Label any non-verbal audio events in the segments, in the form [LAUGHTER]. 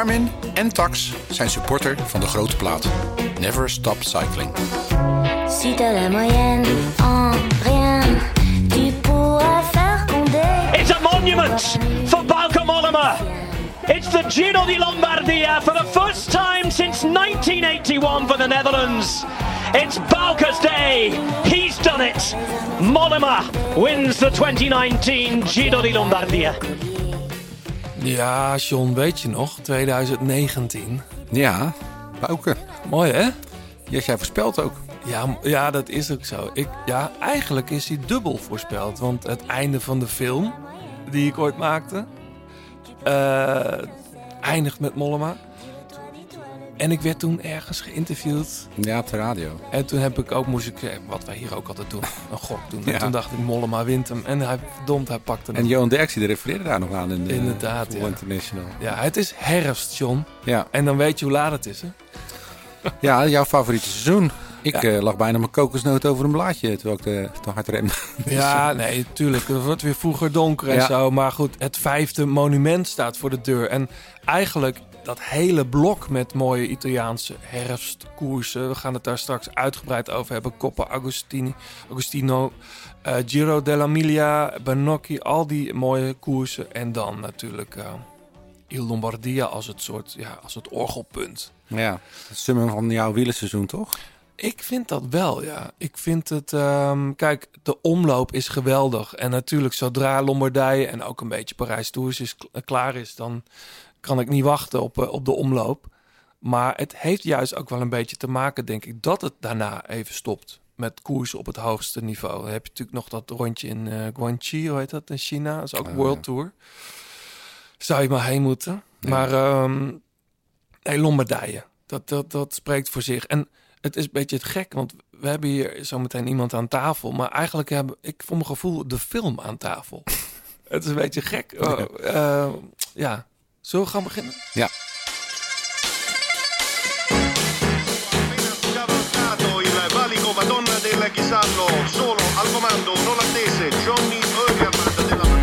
Garmin en Tax zijn supporter van de grote plaat. Never stop cycling. Si t'as la moyenne en rien, tu pourras faire condé. It's a monument for Bauke Mollema. It's the Giro di Lombardia for the first time since 1981 for the Netherlands. It's Bauke's day. He's done it. Mollema wins the 2019 Giro di Lombardia. Ja, John, weet je nog? 2019. Ja, Bouke. Mooi, hè? Ja, jij voorspelt ook. Ja, ja, dat is ook zo. Ik, ja, eigenlijk is hij dubbel voorspeld. Want het einde van de film die ik ooit maakte... eh, eindigt met Mollema. En ik werd toen ergens geïnterviewd. Ja, op de radio. En toen heb ik ook, moest ik, eh, wat wij hier ook altijd doen, [LAUGHS] een gok doen. En Ja. toen dacht ik, Mollema wint hem. En hij, verdomd, hij pakte hem. En Johan Derksen die refereerde daar nog aan in de Inderdaad, ja. International. Ja, het is herfst, John. Ja. En dan weet je hoe laat het is, hè? [LAUGHS] ja, jouw favoriete seizoen. Ik Ja. eh, lag bijna mijn kokosnoot over een blaadje terwijl ik te, te hard remde. [LAUGHS] Ja, nee, tuurlijk. Het wordt weer vroeger donker en Ja. zo. Maar goed, het vijfde monument staat voor de deur. En eigenlijk dat hele blok met mooie Italiaanse herfstkoersen. We gaan het daar straks uitgebreid over hebben. Coppa Agostini, Agostino, eh, Giro dell'Emilia, Bernocchi. Al die mooie koersen. En dan natuurlijk eh, Il Lombardia als het soort, ja, als het orgelpunt. Ja, het summum van jouw wielerseizoen toch? Ik vind dat wel, ja. Ik vind het... ehm, kijk, de omloop is geweldig. En natuurlijk, zodra Lombardije en ook een beetje Parijs-Tours is, klaar is... dan kan ik niet wachten op, eh, op de omloop. Maar het heeft juist ook wel een beetje te maken, denk ik... dat het daarna even stopt met koersen op het hoogste niveau. Dan heb je natuurlijk nog dat rondje in eh Guangxi, hoe heet dat, in China. Dat is ook Oh, World ja. Tour. Zou je maar heen moeten. Ja. Maar ehm nee, Lombardije, dat, dat, dat spreekt voor zich. En het is een beetje het gek, want we hebben hier zometeen iemand aan tafel. Maar eigenlijk heb ik voor mijn gevoel de film aan tafel. [LAUGHS] het is een beetje gek. Oh, eh, ja, we gaan beginnen? Ja.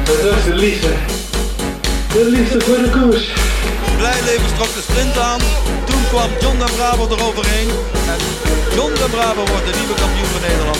Dat is de liefde. De liefde voor de koers. Blijleven trok de sprint aan. Toen kwam John den Braber eroverheen. En John den Braber wordt de nieuwe kampioen van Nederland.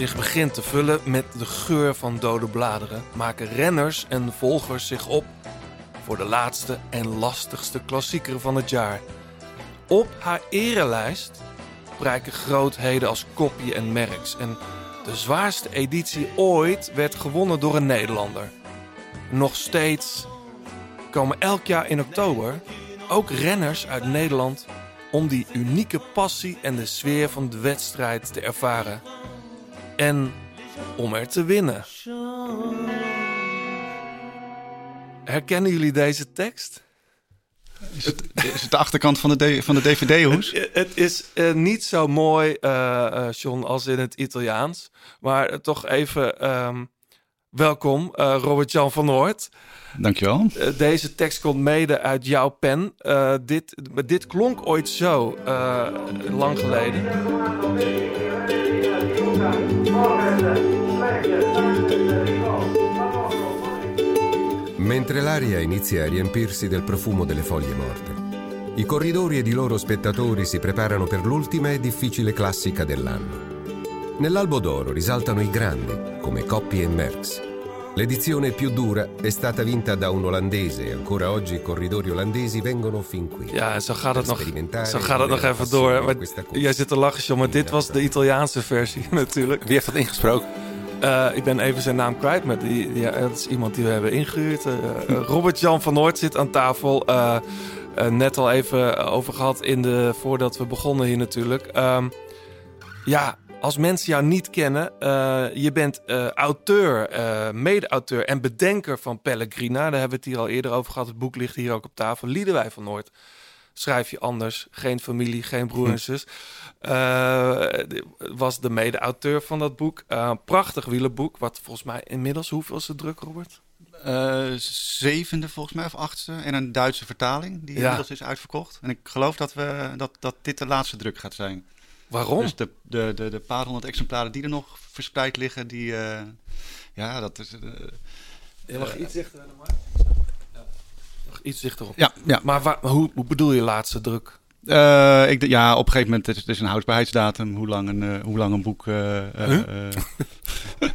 zich begint te vullen met de geur van dode bladeren, maken renners en volgers zich op voor de laatste en lastigste klassieker van het jaar. Op haar erelijst prijken grootheden als Koppie en Merckx. En de zwaarste editie ooit werd gewonnen door een Nederlander. Nog steeds komen elk jaar in oktober ook renners uit Nederland om die unieke passie en de sfeer van de wedstrijd te ervaren. En om er te winnen. Herkennen jullie deze tekst? Is het, is het de achterkant van de, van de DVD-hoes? Het, het is eh, niet zo mooi, eh, John, als in het Italiaans. Maar toch even ehm, welkom, eh, Robert-Jan van Noort. Dankjewel. Eh, deze tekst komt mede uit jouw pen. Eh, dit, dit klonk ooit zo, eh, lang geleden. Mentre l'aria inizia a riempirsi del profumo delle foglie morte, i corridori ed i loro spettatori si preparano per l'ultima e difficile classica dell'anno. Nell'albo d'oro risaltano i grandi, come Coppi e Merckx. L'edizione più dura è stata vinta da un olandese e ancora oggi i corridori olandesi vengono fin qui. Ja, zo gaat het nog, zo gaat het nog even door. Maar jij zit te lachen, John, maar dit was de Italiaanse versie [LAUGHS] natuurlijk. Wie heeft dat ingesproken? Eh, ik ben even zijn naam kwijt, maar die, ja, dat is iemand die we hebben ingehuurd. Eh, Robert-Jan van Noort zit aan tafel. Eh, eh, net al even over gehad in de, voordat we begonnen hier natuurlijk. Ehm, ja, Als mensen jou niet kennen, eh, je bent eh, auteur, eh, mede-auteur en bedenker van Pellegrina. Daar hebben we het hier al eerder over gehad. Het boek ligt hier ook op tafel. Liedewij van Noord. Schrijf je anders. Geen familie, geen broer en zus. Eh, was de mede-auteur van dat boek. Prachtig wielenboek. Wat volgens mij inmiddels, hoeveel is het druk, Robert? Zevende volgens mij, of achtste. En een Duitse vertaling die Ja. inmiddels is uitverkocht. En ik geloof dat, we, dat, dat dit de laatste druk gaat zijn. Waarom? Dus de, de, de, de paar honderd exemplaren die er nog verspreid liggen, die... eh, ja, dat is... eh, Je mag eh, iets dichter aan de Nog iets dichterop. Ja, ja. Maar waar, hoe, hoe bedoel je laatste druk? Eh, ik, ja, op een gegeven moment is het is een houdbaarheidsdatum, hoe lang een, eh, hoe lang een boek... eh, eh, Huh? [LAUGHS]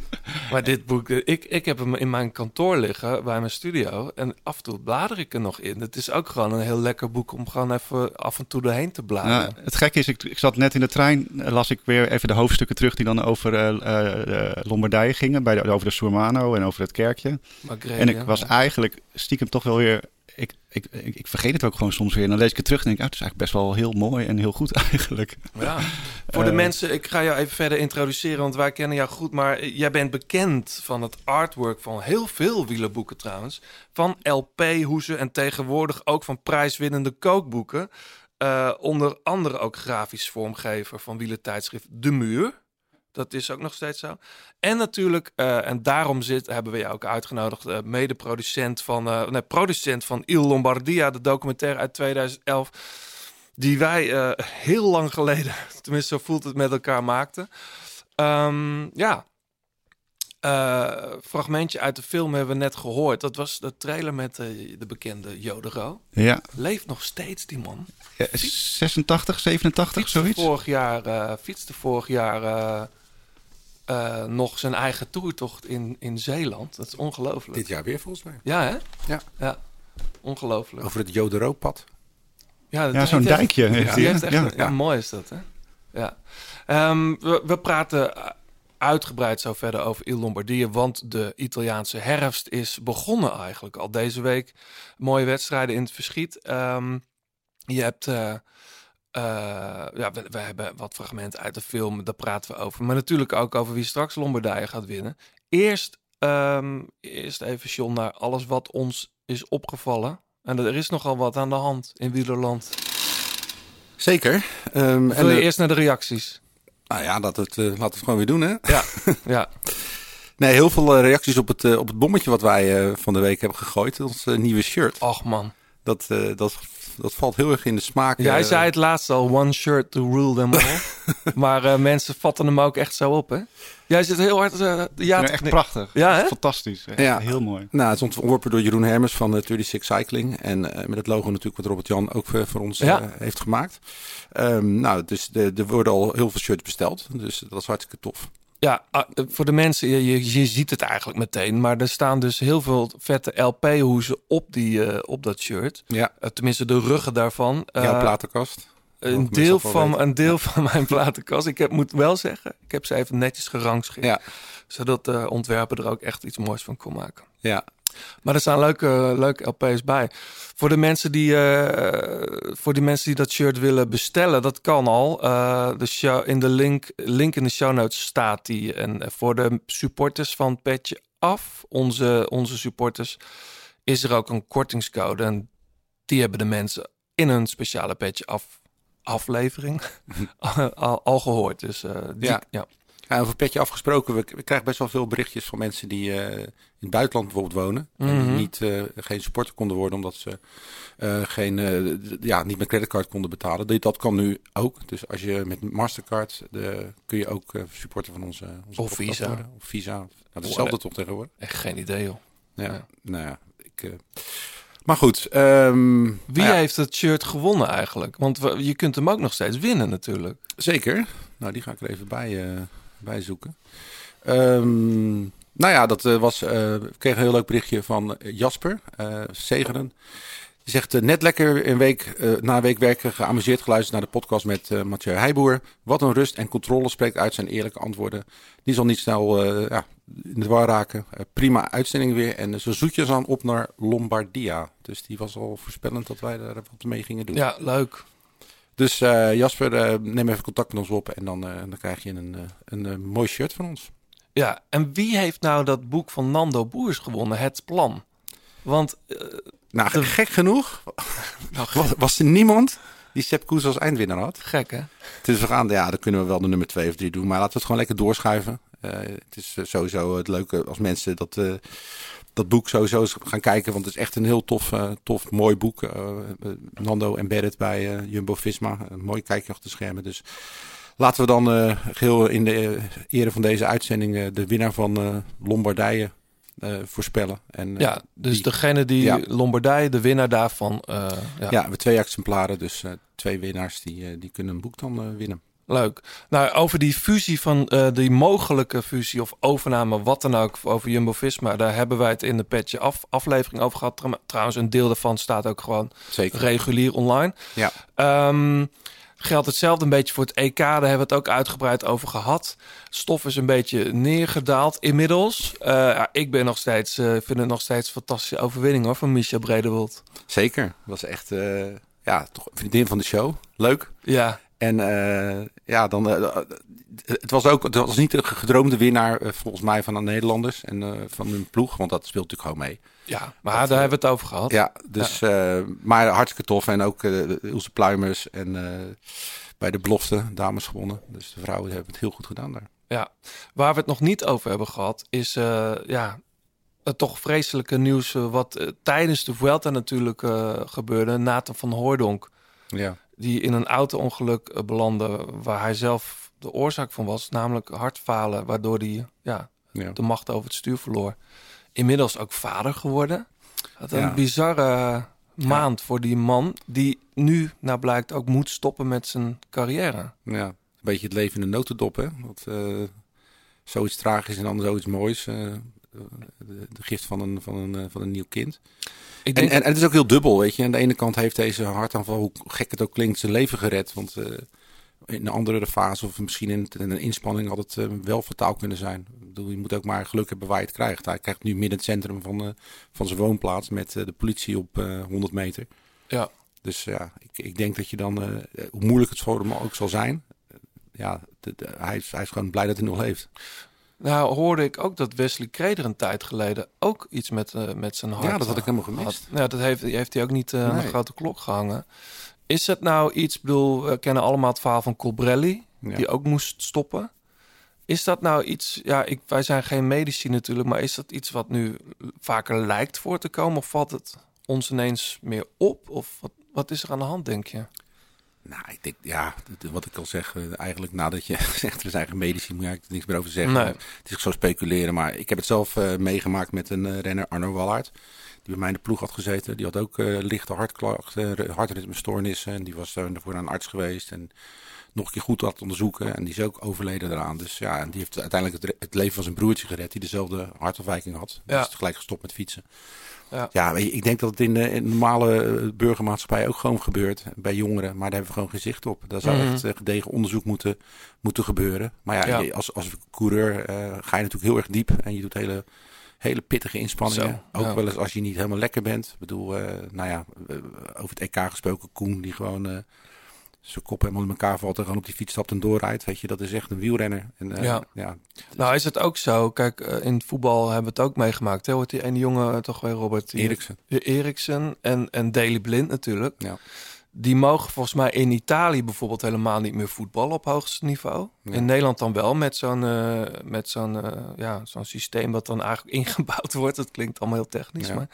Maar dit boek, eh, ik, ik heb hem in mijn kantoor liggen bij mijn studio. En af en toe blader ik er nog in. Het is ook gewoon een heel lekker boek om gewoon even af en toe doorheen te bladeren. Nou, het gekke is, ik, ik zat net in de trein, eh, las ik weer even de hoofdstukken terug die dan over eh, eh, Lombardije gingen, bij de, over de Sormano en over het kerkje. Magrelia, en ik was eigenlijk stiekem toch wel weer, ik, ik, ik, ik vergeet het ook gewoon soms weer. En dan lees ik het terug en denk ik, ah, het is eigenlijk best wel heel mooi en heel goed [LAUGHS] eigenlijk. Ja. Voor de Eh, mensen, ik ga jou even verder introduceren, want wij kennen jou goed. Maar jij bent bekend van het artwork van heel veel wielerboeken trouwens. Van LP-hoezen en tegenwoordig ook van prijswinnende kookboeken. Eh, onder andere ook grafisch vormgever van wielertijdschrift De Muur. Dat is ook nog steeds zo. En natuurlijk, eh, en daarom zit, hebben we jou ook uitgenodigd, eh, mede-producent van, eh, nee, producent van Il Lombardia, de documentaire uit 2011 die wij heel lang geleden, [LAUGHS] tenminste zo voelt het met elkaar maakten. Ehm, ja, fragmentje uit de film hebben we net gehoord. Dat was de trailer met de bekende Jodero. Ja. Leeft nog steeds die man. Ja, 86, 87, Fietste zoiets? Vorig jaar, fietste vorig jaar eh, eh, nog zijn eigen toertocht in, in Zeeland. Dat is ongelooflijk. Dit jaar weer volgens mij. Ja, hè? Ja. ja. Ongelooflijk. Over het Jodero-pad. Ja, dat Ja, zo'n dijkje heeft die heeft echt Ja. een- ja, mooi is dat, hè? Ja. Ehm, we, we praten uitgebreid zo verder over Il Lombardia, want de Italiaanse herfst is begonnen eigenlijk al deze week. Mooie wedstrijden in het verschiet. Ehm, je hebt... eh, eh, ja, we, we hebben wat fragmenten uit de film, daar praten we over. Maar natuurlijk ook over wie straks Lombardije gaat winnen. Eerst, ehm, eerst even, John, naar alles wat ons is opgevallen. En er is nogal wat aan de hand in wielerland. Zeker. Ehm, Wil je eh, eerst naar de reacties? Nou ja, dat het, eh, laten we het gewoon weer doen, hè? Ja, [LAUGHS] ja. Nee, heel veel eh, reacties op het, op het bommetje wat wij van de week hebben gegooid. Ons nieuwe shirt. Och man. Dat, dat, dat valt heel erg in de smaak. Jij eh, zei het laatst al, one shirt to rule them all. [LAUGHS] maar eh, mensen vatten hem ook echt zo op, hè? Jij zit heel hard... eh, ja, Ja, echt prachtig. Ja, hè? Fantastisch. Echt Ja. Heel mooi. Nou, het is ontworpen door Jeroen Hermers van de 36 Cycling. En met het logo natuurlijk wat Robert Jan ook voor ons Ja. heeft gemaakt. Ehm, nou, dus de, er worden al heel veel shirts besteld. Dus dat is hartstikke tof. Ja, ah, voor de mensen, je, je, ziet het eigenlijk meteen. Maar er staan dus heel veel vette LP-hoezen op, die, eh, op dat shirt. Ja. Eh, tenminste, de ruggen daarvan. Jouw Eh, platenkast. Een deel, van, weten. een deel van mijn platenkast. Ik heb, moet wel zeggen, ik heb ze even netjes gerangschikt. Ja. Zodat de ontwerper er ook echt iets moois van kon maken. Ja. Maar er staan leuke, leuke LP's bij. Voor de mensen die, eh, voor die mensen die dat shirt willen bestellen, dat kan al. Eh, de show, in de link, link in de show notes staat die. En voor de supporters van Petje Af, onze, onze supporters, is er ook een kortingscode. En die hebben de mensen in een speciale Petje Af aflevering [LAUGHS] al, al gehoord. Dus eh, die, Ja. ja. Ja, over petje afgesproken, we, we krijgen best wel veel berichtjes van mensen die eh, in het buitenland bijvoorbeeld wonen. En die Mhm. niet, eh, geen supporter konden worden omdat ze eh, geen, ja, niet met creditcard konden betalen. Dat kan nu ook. Dus als je met Mastercard, de, kun je ook supporter van onze, onze Of Visa. worden. Of Visa. Nou, hetzelfde toch tegenwoordig? Echt geen idee, joh. Ja, Ja. nou ja. Ik, maar goed. ehm, Wie nou ja, heeft het shirt gewonnen eigenlijk? Want we- je kunt hem ook nog steeds winnen natuurlijk. Zeker. Nou, die ga ik er even bij, eh, bij zoeken. Ehm, nou ja, dat eh, was. eh ik kreeg een heel leuk berichtje van eh, Jasper eh Zegenen. Die zegt eh, net lekker een week, eh, na een week werken geamuseerd geluisterd naar de podcast met eh Mathieu Heijboer. Wat een rust en controle spreekt uit zijn eerlijke antwoorden. Die zal niet snel eh, ja, in de war raken. Eh, prima uitzending weer. En eh, zo zoetjes aan op naar Lombardia. Dus die was al voorspellend dat wij daar wat mee gingen doen. Ja, leuk. Dus eh, Jasper, eh, neem even contact met ons op en dan, eh, dan krijg je een, een, mooi shirt van ons. Ja, en wie heeft nou dat boek van Nando Boers gewonnen, Het Plan? Want Nou, gek genoeg [LAUGHS] was, was er niemand die Sepp Koes als eindwinnaar had. gek hè? Dus we gaan, ja, dan kunnen we wel de nummer twee of drie doen. Maar laten we het gewoon lekker doorschuiven. Het is sowieso het leuke als mensen dat, dat boek sowieso eens gaan kijken. Want het is echt een heel tof, eh, tof mooi boek. Eh, Nando embedded bij Jumbo-Visma. Een mooi kijkje achter de schermen. Dus laten we dan eh geheel in de ere van deze uitzending... de winnaar van Lombardije voorspellen. En, Ja, dus die- degene die Ja. Lombardij, de winnaar daarvan. ja. Ja, we hebben twee exemplaren. Dus twee winnaars die, die kunnen een boek dan winnen. Leuk. Nou, over die fusie van eh, die mogelijke fusie of overname, wat dan ook, over Jumbo Visma, daar hebben wij het in de petje af, aflevering over gehad. Trouw- Trouwens, een deel daarvan staat ook gewoon Zeker. regulier online. Ja. Ehm, geldt hetzelfde een beetje voor het EK. Daar hebben we het ook uitgebreid over gehad. Stof is een beetje neergedaald inmiddels. Eh, ja, ik ben nog steeds, eh, vind het nog steeds een fantastische overwinning hoor, van Michel Bredewold. Zeker. Was echt ja, toch een vriendin van de show. Leuk. Ja, En eh, ja, dan, eh, het was ook, het was niet de gedroomde winnaar eh, volgens mij van de Nederlanders en van hun ploeg, want dat speelt natuurlijk gewoon mee. ja maar daar hebben we het over gehad. Ja, dus, maar hartstikke tof. En ook Ilse Pluimers en bij de belofte dames gewonnen. Dus de vrouwen hebben het heel goed gedaan daar. Ja, waar we het nog niet over hebben gehad, is ja, het toch vreselijke nieuws wat tijdens de Vuelta natuurlijk gebeurde. Nathan van Hooijdonk, Ja, die in een auto-ongeluk eh, belandde waar hij zelf de oorzaak van was, namelijk hartfalen, waardoor hij ja, ja. de macht over het stuur verloor. Inmiddels ook vader geworden. Wat een Ja. bizarre maand voor die man, die nu, nou blijkt, ook moet stoppen met zijn carrière. ja, een beetje het leven in de notendop, hè. Dat, eh, zoiets tragisch en dan zoiets moois. eh, de, de gift van een, van, een, eh, van een nieuw kind. Ik En, denk, en, en het is ook heel dubbel, weet je. Aan de ene kant heeft deze hartaanval, hoe gek het ook klinkt, zijn leven gered. Want eh, in een andere fase of misschien in, in een inspanning had het eh, wel fataal kunnen zijn. Ik bedoel, je moet ook maar geluk hebben waar je het krijgt. Hij krijgt nu midden het centrum van, eh, van zijn woonplaats met eh, de politie op eh 100 meter. ja, Dus ja, ik, ik denk dat je dan, eh, hoe moeilijk het voor hem ook zal zijn... eh, ja, de- de- hij, is, hij is gewoon blij dat hij nog leeft. Nou hoorde ik ook dat Wesley Kreder een tijd geleden ook iets met, eh, met zijn hart Ja, dat had ik helemaal had. gemist. Ja, dat heeft, heeft hij ook niet eh, aan de grote klok gehangen. Is het nou iets, bedoel, we kennen allemaal het verhaal van Colbrelli, Ja. die ook moest stoppen. Is dat nou iets, ja, ik, wij zijn geen medici natuurlijk, maar is dat iets wat nu vaker lijkt voor te komen? Of valt het ons ineens meer op? Of wat, wat is er aan de hand, denk je? Nou, ik denk, ja, wat ik al zeg, eh, eigenlijk nadat je [LAUGHS] zegt, er zijn eigen medici, moet je eigenlijk niks meer over zeggen. Nee. Het is zo speculeren, maar ik heb het zelf eh, meegemaakt met een eh, renner, Arno Wallard, die bij mij in de ploeg had gezeten. Die had ook lichte hartklachten, hartritmestoornissen en die was daarvoor een arts geweest en nog een keer goed had onderzoeken en die is ook overleden daaraan. Dus ja, en die heeft uiteindelijk het, het leven van zijn broertje gered, die dezelfde hartafwijking had. Die Ja. is gelijk gestopt met fietsen. Ja. Ja, ik denk dat het in de, in de normale eh, burgermaatschappij ook gewoon gebeurt. Bij jongeren. Maar daar hebben we gewoon geen zicht op. Daar zou Mhm. echt eh, gedegen onderzoek moeten, moeten gebeuren. Maar ja, als, als coureur eh, ga je natuurlijk heel erg diep. En je doet hele, hele pittige inspanningen. Zo, ook ja. wel eens als je niet helemaal lekker bent. Ik bedoel, nou ja, over het EK gesproken. Koen die gewoon zijn kop helemaal in elkaar valt. En gewoon op die fiets stapt en doorrijdt. Weet je, dat is echt een wielrenner. En, eh, Ja. ja, Nou is het ook zo, kijk, eh, in het voetbal hebben we het ook meegemaakt. Hè? Wordt die ene jongen eh, toch weer, Robert? Eriksen. Eriksen en, en Daley Blind natuurlijk. Ja. Die mogen volgens mij in Italië bijvoorbeeld helemaal niet meer voetballen op hoogste niveau. Ja. In Nederland dan wel met zo'n met zo'n ja, zo'n systeem wat dan eigenlijk [LAUGHS] ingebouwd wordt. Dat klinkt allemaal heel technisch, Ja. maar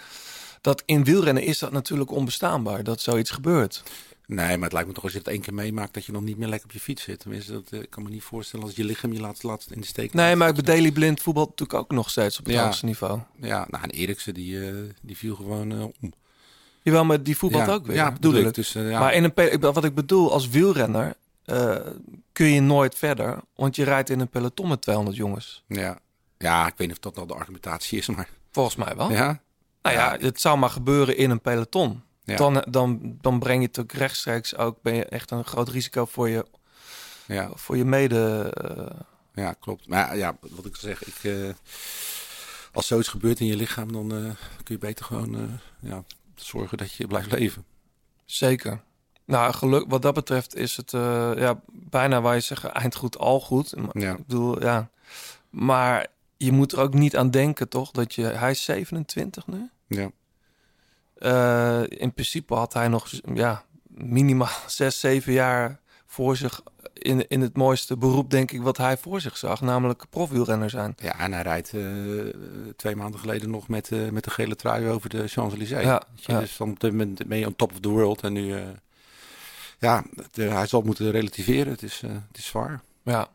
dat in wielrennen is dat natuurlijk onbestaanbaar dat zoiets gebeurt. Nee, maar het lijkt me toch als je het één keer meemaakt dat je dan niet meer lekker op je fiets zit. Tenminste, dat eh, ik kan me niet voorstellen als je lichaam je laat, laat in de steek. Nee, maar bij Daley Blind voetbal natuurlijk ook nog steeds op het Ja. hoogste niveau. Ja, nou, en Eriksen die, eh, die viel gewoon eh, om. Jawel, maar die voetbalt ja, ook weer. Ja, bedoel ik. Dus, ja. Maar in een ik- wat ik bedoel, als wielrenner kun je nooit verder. Want je rijdt in een peloton met 200 jongens. ja. ja, ik weet niet of dat nou de argumentatie is, maar... Volgens mij wel. Ja? Nou ja, het zou maar gebeuren in een peloton. Ja. Dan, dan, dan breng je het ook rechtstreeks ook... ben je echt een groot risico voor je, Ja, voor je mede... eh, ja, klopt. Maar ja, wat ik zeg, ik, eh, als zoiets gebeurt in je lichaam, dan eh, kun je beter gewoon ja, zorgen dat je blijft leven. zeker. Nou, geluk, wat dat betreft is het ja, bijna waar je zeggen eind goed, al goed. Ja. Ik bedoel, ja. Maar je moet er ook niet aan denken, toch? Dat je, hij is 27 nu. Ja. Eh, in principe had hij nog ja, minimaal [LAUGHS] 6, 7 jaar voor zich in, in het mooiste beroep, denk ik, wat hij voor zich zag. Namelijk profwielrenner zijn. Ja, en hij rijdt eh, twee maanden geleden nog met, eh, met de gele trui over de Champs-Élysées. Ja, ja. Dus dan op dit moment ben je on top of the world. En nu, ja, hij zal moeten relativeren. Het is, het is zwaar. Ja.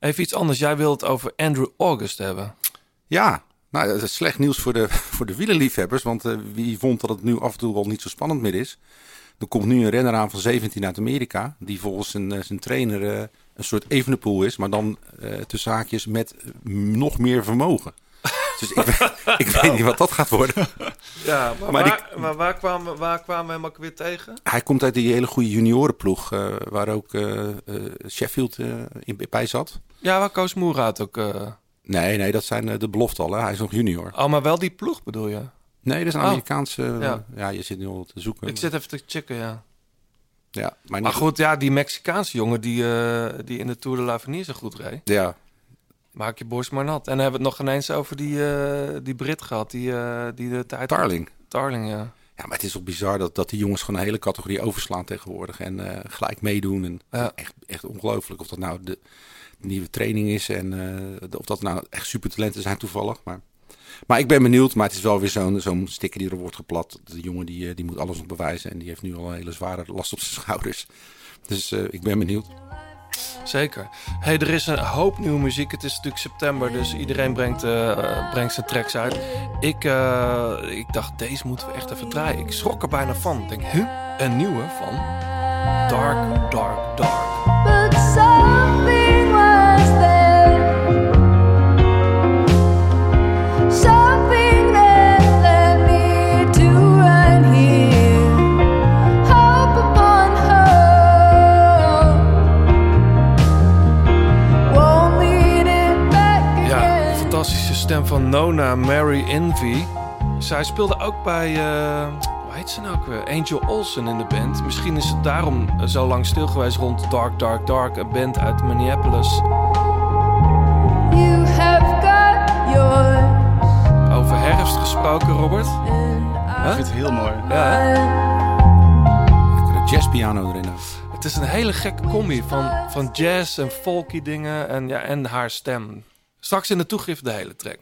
Even iets anders. Jij wilt het over Andrew August hebben. Ja, nou, dat is slecht nieuws voor de, [LAUGHS] voor de wielerliefhebbers. Want eh, wie vond dat het nu af en toe al niet zo spannend meer is. Er komt nu een renner aan van 17 uit Amerika. Die volgens zijn, eh, zijn trainer eh, een soort Evenepoel is. Maar dan eh tussen haakjes met nog meer vermogen. [LAUGHS] Dus ik, weet- [LAUGHS] ik weet niet wat dat gaat worden. Ja, maar, Maar die- waar, maar waar, kwamen, waar kwamen we hem ook weer tegen? Hij komt uit die hele goede juniorenploeg. waar ook Sheffield in, bij zat. Ja, waar Koos Moerhout ook... Nee, nee, dat zijn eh, de belofte al. Hè. Hij is nog junior. Oh, maar wel die ploeg bedoel je? Nee, dat is een Oh. Amerikaanse... eh, Ja. ja. je zit nu al te zoeken. Ik zit even te checken, ja. Ja, maar, Maar goed, ja, die Mexicaanse jongen die, eh, die in de Tour de l'Avenir zo goed reed. Ja, Maak je borst maar nat. En dan hebben we het nog ineens over die, die Brit gehad. Die, die de tijd... Tarling. Tarling, ja. Ja, maar het is toch bizar dat, dat die jongens gewoon een hele categorie overslaan tegenwoordig. En gelijk meedoen. En Ja. echt, echt ongelooflijk. Of dat nou de nieuwe training is. En eh, of dat nou echt supertalenten zijn toevallig. Maar, maar ik ben benieuwd. Maar het is wel weer zo'n zo'n sticker die er wordt geplat. De jongen die, eh, die moet alles nog bewijzen. En die heeft nu al een hele zware last op zijn [LAUGHS] schouders. Dus eh, ik ben benieuwd. Zeker. hey, er is een hoop nieuwe muziek. Het is natuurlijk september, dus iedereen brengt, brengt zijn tracks uit. Ik, ik dacht, deze moeten we echt even draaien. Ik schrok er bijna van. Ik denk, huh? Een nieuwe van Dark, Dark, Dark. Stem van Nona Mary Envy. Zij speelde ook bij, eh, hoe heet ze nou ook weer? Angel Olsen in de band. Misschien is het daarom eh, zo lang stil geweest rond Dark, Dark, Dark. Een band uit Minneapolis. You have got yours. Over herfst gesproken, Robert. And Ik vind het heel mooi. Ja? Lekkere jazzpiano erin. Het is een hele gekke combi van, van jazz en folky dingen en, ja, en haar stem. Straks in de toegift de hele track.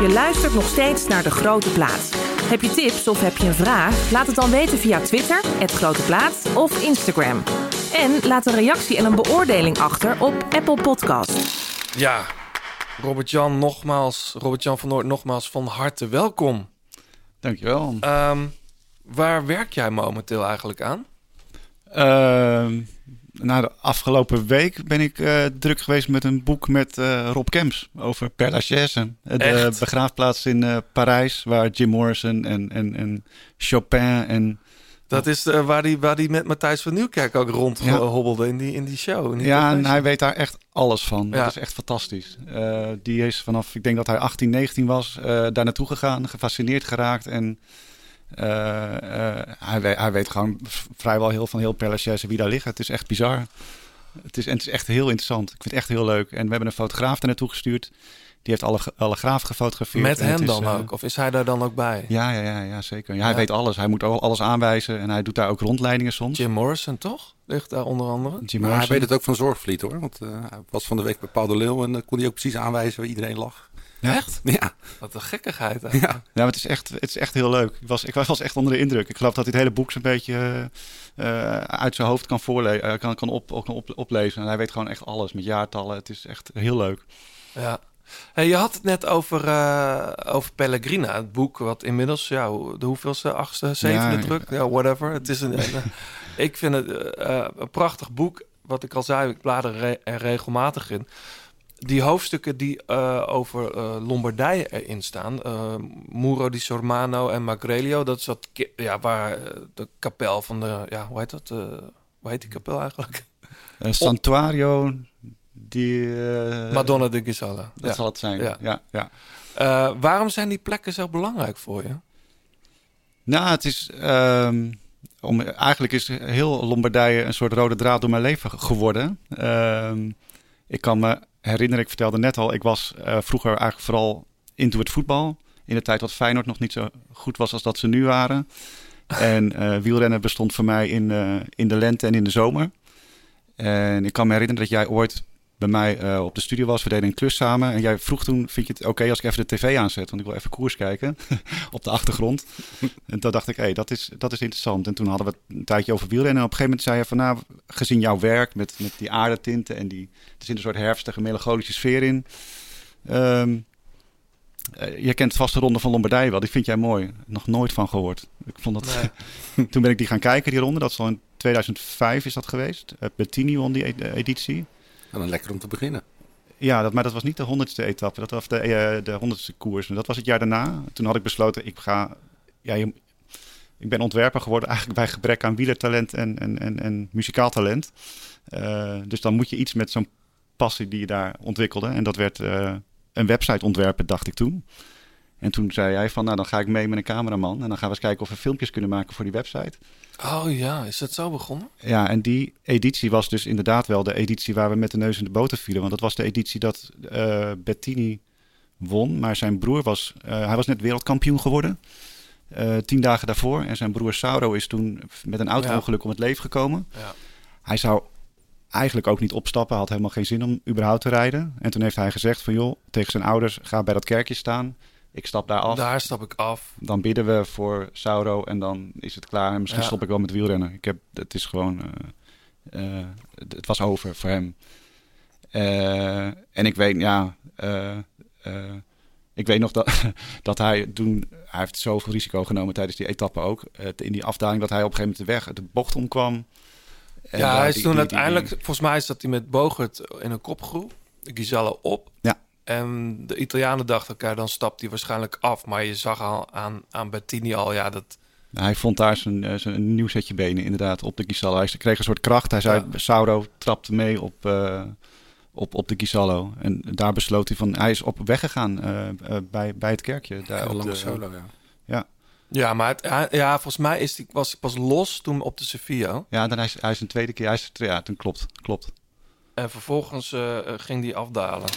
Je luistert nog steeds naar De Grote Plaat. Heb je tips of heb je een vraag? Laat het dan weten via Twitter, het Grote Plaat of Instagram. En laat een reactie en een beoordeling achter op Apple Podcast. Ja, Robert-Jan nogmaals, Robert-Jan van Noord nogmaals van harte welkom. Dankjewel. Ehm, waar werk jij momenteel eigenlijk aan? Ehm, na de afgelopen week ben ik eh, druk geweest met een boek met eh, Rob Kemps over Père Lachaise. De Echt? begraafplaats in eh, Parijs, waar Jim Morrison en, en, en Chopin en... Dat is eh, waar die, waar die met Matthijs van Nieuwkerk ook rondhobbelde in, die, in die show. in die Ja, en hij weet daar echt alles van. Ja. Dat is echt fantastisch. Eh, die is vanaf, ik denk dat hij 18, 19 was, eh, daar naartoe gegaan, gefascineerd geraakt. En eh, eh, hij, weet, hij weet gewoon vrijwel heel van heel Père Lachaise wie daar liggen. Het is echt bizar. Het is, en het is echt heel interessant. Ik vind het echt heel leuk. En we hebben een fotograaf daar naartoe gestuurd. Die heeft alle, alle graven gefotografeerd. Met hem is, dan eh, ook? Of is hij daar dan ook bij? Ja, ja, ja, ja zeker. Ja, hij Ja. weet alles. Hij moet al- alles aanwijzen. En hij doet daar ook rondleidingen soms. Jim Morrison, toch? Ligt daar onder andere. Jim Maar hij weet het ook van Zorgvliet hoor. Want eh, hij was van de week bij Paul de Leeuw. En dan kon hij ook precies aanwijzen waar iedereen lag. Echt? Ja, Wat een gekkigheid. eigenlijk. ja. Ja, maar het is echt, het is echt heel leuk. Ik was, ik was echt onder de indruk. Ik geloof dat hij het hele boek zo'n beetje eh, eh, uit zijn hoofd kan, voorlezen, kan, kan, op, kan op, oplezen. En hij weet gewoon echt alles met jaartallen. Het is echt heel leuk. Ja. Hey, je had het net over, eh, over Pellegrina, het boek wat inmiddels, ja, de hoeveelste, achtste, zevende Ja, druk, ja, whatever. Het is [LAUGHS] een, ik vind het eh, eh, een prachtig boek. Wat ik al zei, ik blader re- er regelmatig in. Die hoofdstukken die eh, over eh, Lombardije erin staan, eh, Muro di Sormano en Magrelio, dat is dat, ja, waar de kapel van de, ja, hoe heet dat? hoe heet die kapel eigenlijk? Santuario die... Madonna de Gisella. Dat Ja. zal het zijn. Ja. Ja. Ja, waarom zijn die plekken zo belangrijk voor je? Nou, het is... ehm, om, eigenlijk is heel Lombardije een soort rode draad door mijn leven ge- geworden. Ehm, ik kan me herinneren, ik vertelde net al, ik was eh, vroeger eigenlijk vooral into het voetbal. In de tijd dat Feyenoord nog niet zo goed was als dat ze nu waren. En eh, wielrennen bestond voor mij in, eh, in de lente en in de zomer. En ik kan me herinneren dat jij ooit bij mij eh, op de studio was. We deden een klus samen. En jij vroeg toen, vind je het oké als ik even de tv aanzet? Want ik wil even koers kijken [LAUGHS] op de achtergrond. en toen dacht ik, hé, dat, is, dat is interessant. En toen hadden we het een tijdje over wielrennen. En op een gegeven moment zei je van, nou, gezien jouw werk met, met die aardetinten... en die, er zit een soort herfstige, melancholische sfeer in... Ehm, eh, je kent de vaste ronde van Lombardije wel. Die vind jij mooi. Nog nooit van gehoord. Ik vond dat... [LAUGHS] Toen ben ik die gaan kijken, die ronde. Dat is al in 2005 is dat geweest. Uh, Bettini won die ed- editie. Dan lekker om te beginnen. Ja, dat, maar dat was niet de honderdste etappe. Dat was de, eh, de honderdste koers. En dat was het jaar daarna. Toen had ik besloten, ik ga... Ja, ik ben ontwerper geworden eigenlijk bij gebrek aan wielertalent en, en, en, en muzikaal talent. Uh, dus dan moet je iets met zo'n passie die je daar ontwikkelde. En dat werd uh, een website ontwerpen, dacht ik toen. En toen zei hij van, nou dan ga ik mee met een cameraman. En dan gaan we eens kijken of we filmpjes kunnen maken voor die website. Oh ja, is dat zo begonnen? Ja, en die editie was dus inderdaad wel de editie waar we met de neus in de boter vielen. Want dat was de editie dat uh, Bettini won. Maar zijn broer was, uh, hij was net wereldkampioen geworden. Uh, tien dagen daarvoor. En zijn broer Sauro is toen met een auto-ongeluk ja. om het leven gekomen. Ja. Hij zou eigenlijk ook niet opstappen. Had helemaal geen zin om überhaupt te rijden. En toen heeft hij gezegd van joh, tegen zijn ouders, ga bij dat kerkje staan. Ik stap daar af. Daar stap ik af. Dan bidden we voor Sauro en dan is het klaar. En misschien ja. stop ik wel met wielrennen. Ik heb, het is gewoon, uh, uh, het was over voor hem. Uh, en ik weet, ja, ik weet nog dat, [LAUGHS] dat hij toen, hij heeft zoveel risico genomen tijdens die etappe ook. in die afdaling dat hij op een gegeven moment de weg, de bocht omkwam. Ja, hij is toen uiteindelijk, volgens mij zat hij met Bogert in een kopgroep. Giselle op. Ja. En de Italianen dachten elkaar, dan stapt hij waarschijnlijk af. Maar je zag al aan, aan Bettini al, ja, dat... Hij vond daar zijn, zijn een nieuw setje benen inderdaad op de Gisallo. Hij kreeg een soort kracht. Hij zei, ja. Sauro trapte mee op, uh, op, op de Gisallo. En daar besloot hij van, hij is op weg gegaan uh, uh, bij, bij het kerkje. Daar Heel op de solo, ja. Ja. Ja, maar het, ja, volgens mij is die, was hij pas los toen op de Sevilla. Ja, dan hij, is, hij is een tweede keer. Hij is, ja, toen klopt, klopt. En vervolgens uh, ging die afdalen.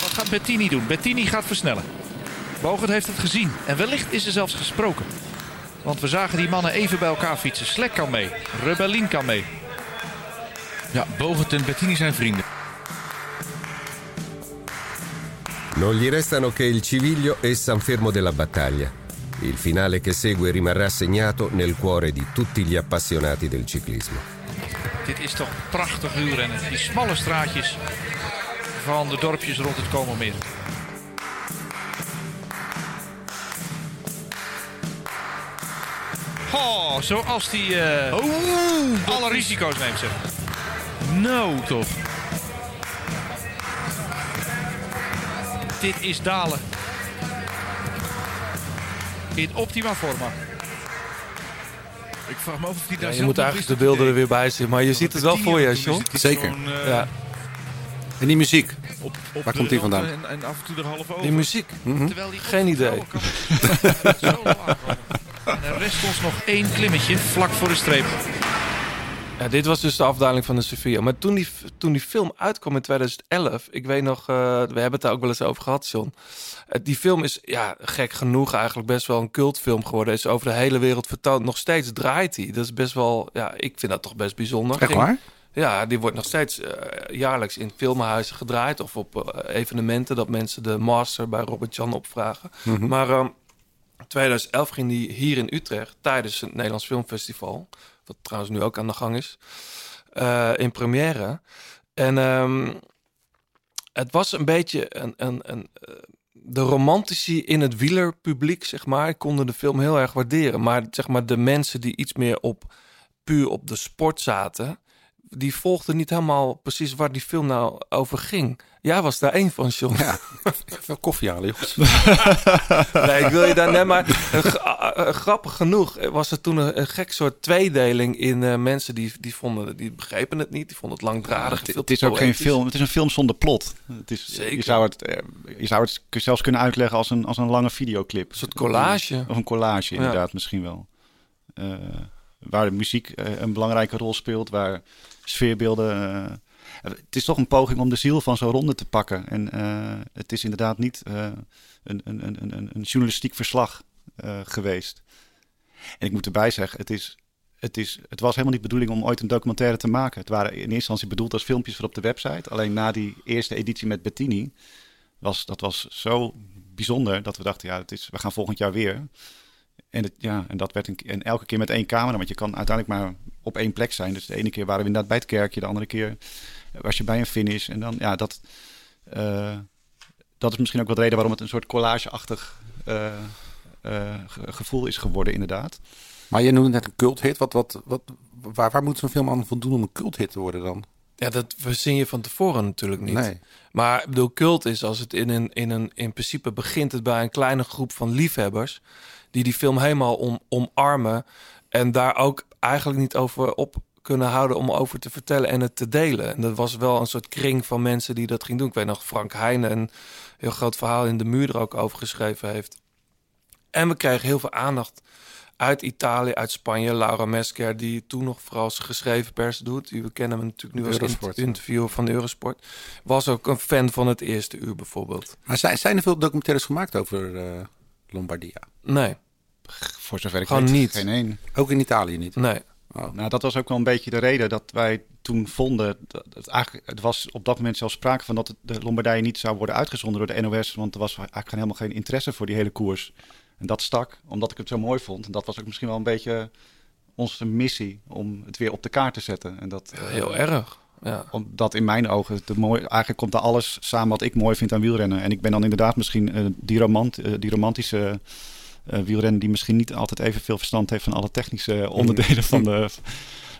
Wat gaat Bettini doen? Bettini gaat versnellen. Bogert heeft het gezien en wellicht is er zelfs gesproken. Want we zagen die mannen even bij elkaar fietsen. Slek kan mee, Rebellin kan mee. Ja, Bogert en Bettini zijn vrienden. Non gli restano che il Civiglio e San Fermo della battaglia. Il finale che segue rimarrà segnato nel cuore di tutti gli appassionati del ciclismo. Dit is toch prachtig wielrennen. Die smalle straatjes van de dorpjes rond het Komermeer. Oh, zoals die uh, oh, alle risico's neemt, zeg. Nou, toch. Dit is dalen. In optima forma. Ik vraag me af of die daar ja, Je moet eigenlijk de beelden er weer bij zien, maar je ziet het wel voor je, John. Zeker. Uh, ja. En die muziek, op, op waar komt die vandaan? En, en, af en toe er half over. Die muziek? Mm -hmm. die Geen idee. [LAUGHS] en er rest ons nog één klimmetje vlak voor de streep. Ja, dit was dus de afdaling van de Sevilla. Maar toen die, toen die film uitkwam in 2011, ik weet nog, uh, we hebben het daar ook wel eens over gehad, John. Uh, die film is, ja, gek genoeg eigenlijk best wel een cultfilm geworden. Is over de hele wereld vertoond. Nog steeds draait hij. Dat is best wel, ja, ik vind dat toch best bijzonder. Echt waar? Ja, die wordt nog steeds uh, jaarlijks in filmhuizen gedraaid. Of op evenementen dat mensen de master bij Robert Jan opvragen. Mm -hmm. Maar um, 2011 ging die hier in Utrecht tijdens het Nederlands Filmfestival wat trouwens nu ook aan de gang is, uh, in première. En um, het was een beetje een, een, een, de romantici in het wielerpubliek, zeg maar, konden de film heel erg waarderen. Maar zeg maar de mensen die iets meer op puur op de sport zaten, die volgden niet helemaal precies waar die film nou over ging. Jij was daar één van, John. Ja, veel koffie halen, jongens. [LAUGHS] nee, ik wil je daar net maar... Uh, grappig genoeg was er toen een, een gek soort tweedeling in uh, mensen die, die vonden... Die begrepen het niet, die vonden het langdradig. Ja, het, het is ook geen film, het is een film zonder plot. Het is, Zeker. Je zou het, je zou het zelfs kunnen uitleggen als een, als een lange videoclip. Een soort collage. Of een collage, inderdaad, ja. misschien wel. Uh, waar de muziek eh, een belangrijke rol speelt, waar sfeerbeelden. eh, het is toch een poging om de ziel van zo'n ronde te pakken. En eh, het is inderdaad niet eh, een, een, een, een, journalistiek verslag geweest. En ik moet erbij zeggen, het, is, het, is, het was helemaal niet de bedoeling om ooit een documentaire te maken. Het waren in eerste instantie bedoeld als filmpjes voor op de website. Alleen na die eerste editie met Bettini, was, dat was zo bijzonder dat we dachten, ja, het is, we gaan volgend jaar weer. En, het, ja, en dat werd een, en elke keer met één camera, want je kan uiteindelijk maar op één plek zijn. Dus de ene keer waren we inderdaad bij het kerkje, de andere keer was je bij een finish. En dan, ja, dat, eh, dat is misschien ook wel de reden waarom het een soort collageachtig eh, eh, ge- gevoel is geworden, inderdaad. Maar je noemde net een culthit. Wat, wat, wat, waar, waar moet zo'n film aan voldoen om een culthit te worden dan? Ja, dat verzin je van tevoren natuurlijk niet. Nee. Maar ik bedoel, cult is als het in een, in een... In principe begint het bij een kleine groep van liefhebbers... die die film helemaal om, omarmen... en daar ook eigenlijk niet over op kunnen houden om over te vertellen en het te delen. En dat was wel een soort kring van mensen die dat ging doen. Ik weet nog, Frank Heijnen een heel groot verhaal in de muur er ook over geschreven heeft. En we kregen heel veel aandacht uit Italië, uit Spanje. Laura Mesker, die toen nog vooral geschreven pers doet. We kennen hem natuurlijk nu als Eurosport, int- interviewer van Eurosport. Was ook een fan van het eerste uur bijvoorbeeld. Maar zijn, zijn er veel documentaires gemaakt over eh, Lombardia? Nee. Voor zover ik Gewoon weet, niet. geen één. Ook in Italië niet? Nee. Oh. Nou, dat was ook wel een beetje de reden dat wij toen vonden... Dat het, eigenlijk, het was op dat moment zelfs sprake van dat de Lombardije niet zou worden uitgezonden door de NOS. Want er was eigenlijk helemaal geen interesse voor die hele koers. En dat stak, omdat ik het zo mooi vond. En dat was ook misschien wel een beetje onze missie om het weer op de kaart te zetten. En dat, eh, Heel erg. Ja. Omdat in mijn ogen, de mooi, eigenlijk komt daar alles samen wat ik mooi vind aan wielrennen. En ik ben dan inderdaad misschien eh, die, romant, eh, die romantische eh wielrenner die misschien niet altijd evenveel verstand heeft van alle technische onderdelen van, de,